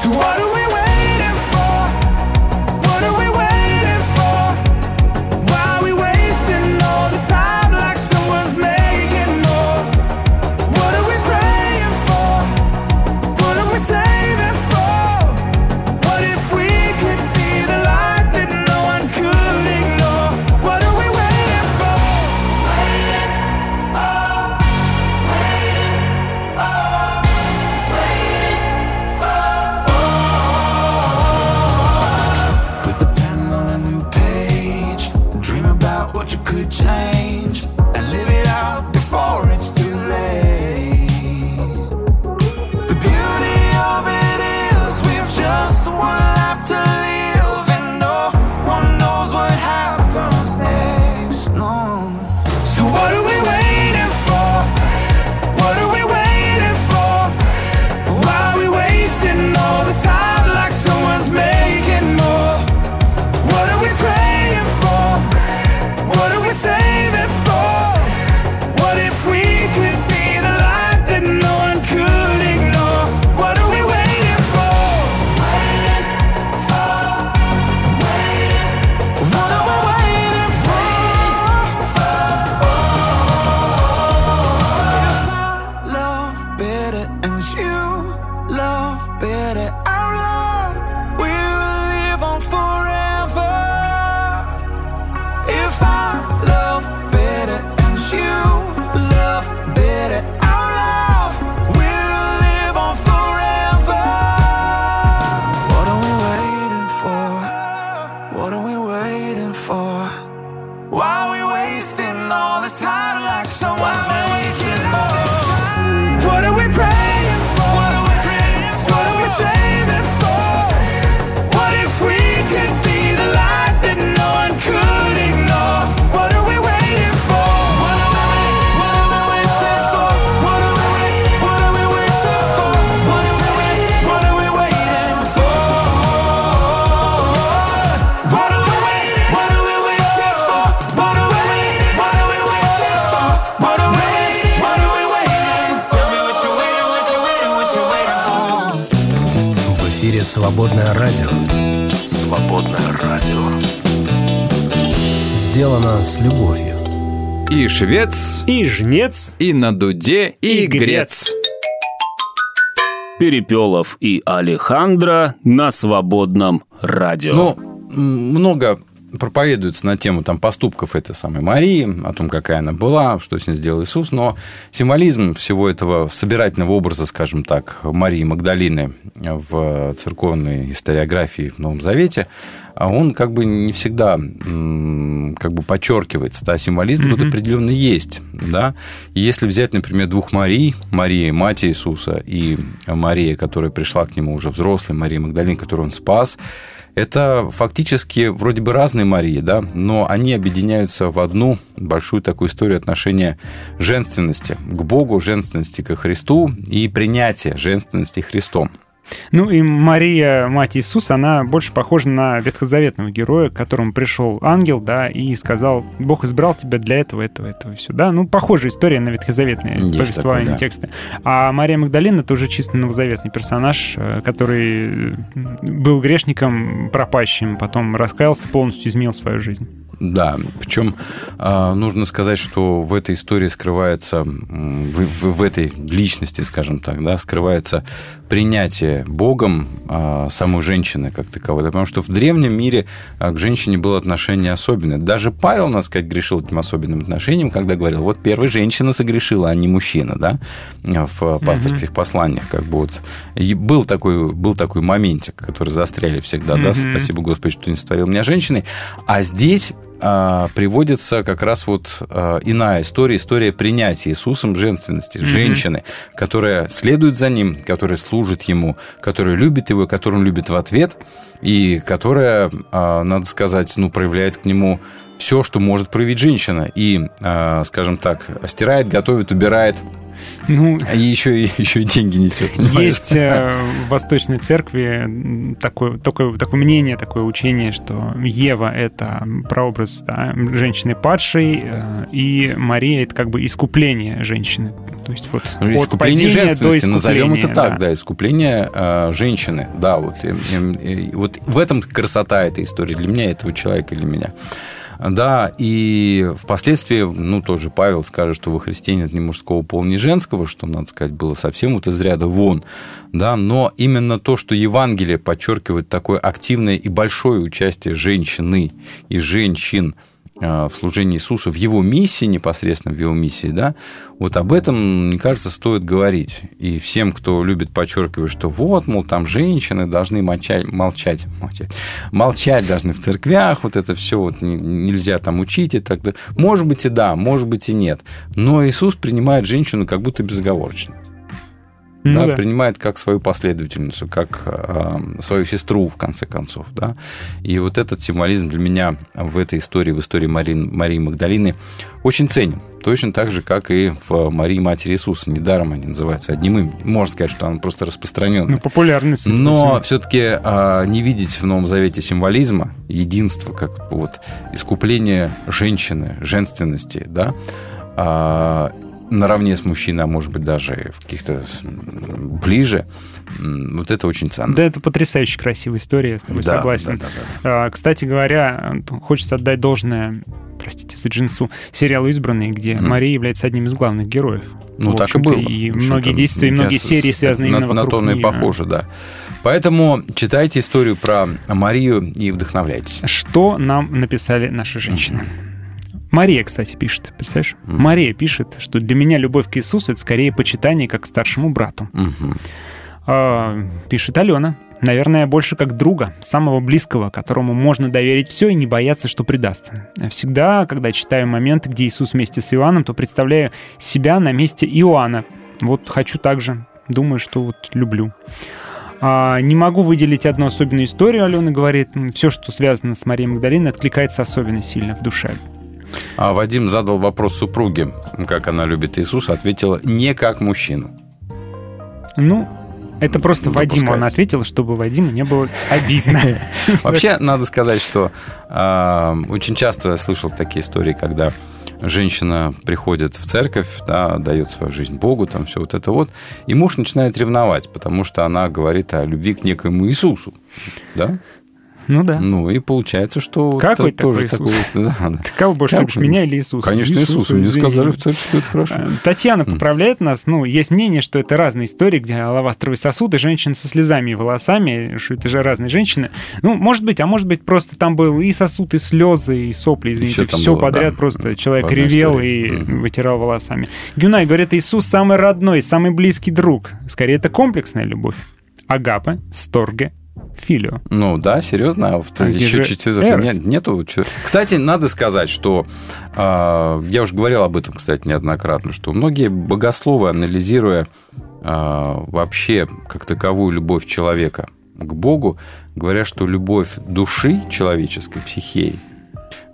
So what are И жнец, и на дуде, и, И грец. грец. Перепелов и Алехандро на свободном радио. Ну, много проповедуется на тему там, поступков этой самой Марии, о том, какая она была, что с ней сделал Иисус, но символизм всего этого собирательного образа, скажем так, Марии Магдалины в церковной историографии в Новом Завете, а он как бы не всегда как бы подчеркивается, да, символизм тут определенно есть, да. И если взять, например, двух Марий, Мария, мать Иисуса, и Мария, которая пришла к нему уже взрослой, Мария Магдалин, которую он спас, это фактически вроде бы разные Марии, да, но они объединяются в одну большую такую историю отношения женственности к Богу, женственности ко Христу и принятия женственности Христом. Ну и Мария, мать Иисуса, она больше похожа на ветхозаветного героя, к которому пришел ангел, да, и сказал, Бог избрал тебя для этого, этого, этого, все, да. Ну, похожая история на ветхозаветные Есть повествования, такое, да. тексты. А Мария Магдалина это уже чисто новозаветный персонаж, э, который был грешником пропащим, потом раскаялся, полностью изменил свою жизнь. Да, причем а, нужно сказать, что в этой истории скрывается, в, в- в этой личности, скажем так, да, скрывается принятие Богом а, самой женщины как таковой. Потому что в древнем мире а, к женщине было отношение особенное. Даже Павел, надо сказать, грешил этим особенным отношением, когда говорил, вот первая женщина согрешила, а не мужчина, да, в пасторских посланиях. Как бы вот. И был такой, был такой моментик, который застряли всегда, да, спасибо Господи, что не сотворил меня женщиной. А здесь приводится как раз вот а, иная история, история принятия Иисусом женственности, Мгм. женщины, которая следует за ним, которая служит ему, которая любит его, которую он любит в ответ, и которая, а, надо сказать, ну, проявляет к нему все, что может проявить женщина. И, а, скажем так, стирает, готовит, убирает, Ну, и еще, еще и деньги несет. понимаешь? Есть э, в Восточной Церкви такое, такое, такое мнение, такое учение, что Ева — это прообраз да, женщины падшей, э, и Мария — это как бы искупление женщины. То есть вот Ну, от искупление женственности, назовем это так, да, искупление э, женщины, да, вот, и- и вот в этом красота этой истории для меня, этого человека, для меня. Да, и впоследствии, ну, тоже Павел скажет, что во Христе нет ни мужского пола, ни женского, что, надо сказать, было совсем вот из ряда вон, да, но именно то, что Евангелие подчеркивает такое активное и большое участие женщины и женщин в служении Иисусу, в его миссии, непосредственно в его миссии, да, вот об этом, мне кажется, стоит говорить. И всем, кто любит подчеркивать, что вот, мол, там женщины должны молчать, молчать, молчать, молчать должны в церквях, вот это все вот не- нельзя там учить и так далее. Может быть и да, может быть и нет. Но Иисус принимает женщину как будто безоговорочно. Ну да, да. принимает как свою последовательницу, как э, свою сестру, в конце концов. Да? И вот этот символизм для меня в этой истории, в истории Марии, Марии Магдалины, очень ценен. Точно так же, как и в Марии Матери Иисуса. Недаром они называются одним именем. Можно сказать, что она просто распространенная. Ну, популярный. судя по Но все-таки не видеть в Новом Завете символизма, единства, как вот искупление женщины, женственности, да, а, наравне с мужчиной, а может быть даже в каких-то ближе, вот это очень ценно. Да, это потрясающе красивая история, я с тобой Да, согласен. да, да, А, Кстати говоря, хочется отдать должное, простите за джинсу, сериалу «Избранные», где Мгм. Мария является одним из главных героев. Ну, так и было. И многие действия, и многие серии связаны на, именно на вокруг то оно и похоже, да. Поэтому читайте историю про Марию и вдохновляйтесь. Что нам написали наши женщины? Мария, кстати, пишет, представляешь? Мария пишет, что для меня любовь к Иисусу — это скорее почитание как к старшему брату. Мгм. А, пишет Алена. Наверное, больше как друга, самого близкого, которому можно доверить все и не бояться, что предаст. Всегда, когда читаю моменты, где Иисус вместе с Иоанном, то представляю себя на месте Иоанна. Вот хочу так же. Думаю, что вот люблю. А, не могу выделить одну особенную историю, Алена говорит. Все, что связано с Марией Магдалиной, откликается особенно сильно в душе. А Вадим задал вопрос супруге, как она любит Иисуса, ответила не как мужчину. Ну, Это просто Вадиму она допускается. ответила, чтобы Вадиму не было обидно. Вообще, надо сказать, что а, очень часто слышал такие истории, когда женщина приходит в церковь, да, дает свою жизнь Богу, там все вот это вот, и муж начинает ревновать, потому что она говорит о любви к некоему Иисусу, да? Ну да. Ну, и получается, что Какой это тоже такой. Иисус? да, да. Ты кого больше Как любишь, меня или Иисуса? Конечно, Иисуса. Мне сказали в церкви, что это хорошо. Э, Татьяна поправляет нас. Ну, есть мнение, что это разные истории, где алавастровый сосуд и женщина со слезами и волосами, что это же разные женщины. Ну, может быть, а может быть, просто там был и сосуд, и слезы, и сопли, извините, все, было, подряд. да. Просто человек одной ревел истории. и вытирал волосами. Гюнай говорит, Иисус самый родной, самый близкий друг. Скорее, это комплексная любовь. Агапа, сторге, филио. Ну да, серьезно, а А еще же четвертый нет, нету. Кстати, надо сказать, что а, я уже говорил об этом, кстати, неоднократно, что многие богословы, анализируя а, вообще как таковую любовь человека к Богу, говорят, что любовь души человеческой, психеи,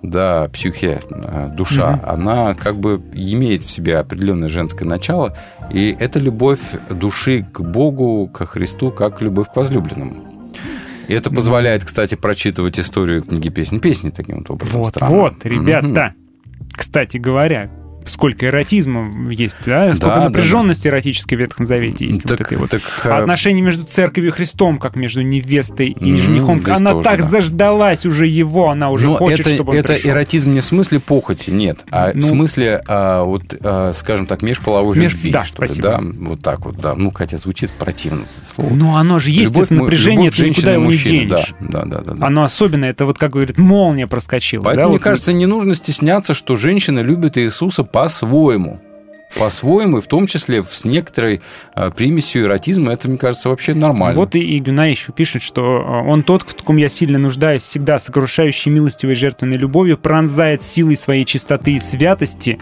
да, психе, а, душа, Мгм. она как бы имеет в себе определенное женское начало, и это любовь души к Богу, ко Христу, как любовь к возлюбленному. И это позволяет, кстати, прочитывать историю книги песни песни таким вот образом. Вот, странным. вот, ребята. Мгм. Кстати говоря, сколько эротизма есть, да? Сколько Да, напряженности эротической в Ветхом Завете есть. вот Так- этой вот. так, А а, Отношения между церковью и Христом, как между невестой и М, женихом. Она тоже, так да. заждалась уже его, она уже Но хочет, это, чтобы он это пришел. эротизм не в смысле похоти, нет, а Ну. в смысле, а, вот, а, скажем так, межполовой Меж- любви. да, спасибо. да, вот так вот, да. Ну, хотя звучит противно это слово. Ну, оно же есть, Любовь это напряжение, любовь ты никуда его не мужчины, денешь. Да, да, да, да, да. Оно особенное, это вот, как говорит, молния проскочила. Поэтому, да, мне вот кажется, не нужно стесняться, что женщина любит Иисуса по-своему. По-своему, и в том числе с некоторой а, примесью эротизма, это, мне кажется, вообще нормально. Вот и, и Гюнай еще пишет, что э, он тот, в ком я сильно нуждаюсь, всегда сокрушающий милостивой жертвенной любовью, пронзает силой своей чистоты и святости,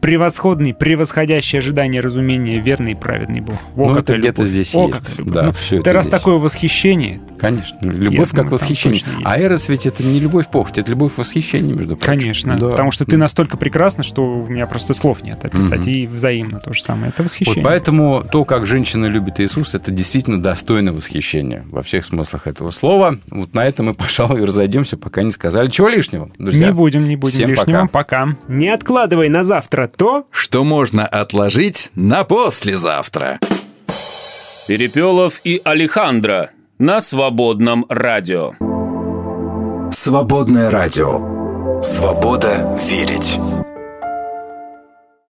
превосходный, превосходящий ожидание разумения, верный и праведный Бог. О, Ну, это где-то здесь О, есть. Да, Ну, всё это раз здесь. такое восхищение, Конечно. Любовь как думаю, восхищение. А эрос ведь это не любовь похоть, это любовь восхищения, между прочим. конечно, Да. потому что ты настолько прекрасна, что у меня просто слов нет описать, Мгм. и взаимно то же самое. Это Вот восхищение. поэтому то, как женщина любит Иисуса, это действительно достойно восхищения во всех смыслах этого слова. Вот на этом мы, пожалуй, и разойдемся, пока не сказали чего лишнего. Друзья, Не будем, не будем всем лишнего. пока. Пока. Не откладывай на завтра то, Что можно отложить на послезавтра. Перепелов и Алехандро на свободном радио. Свободное радио. Свобода верить.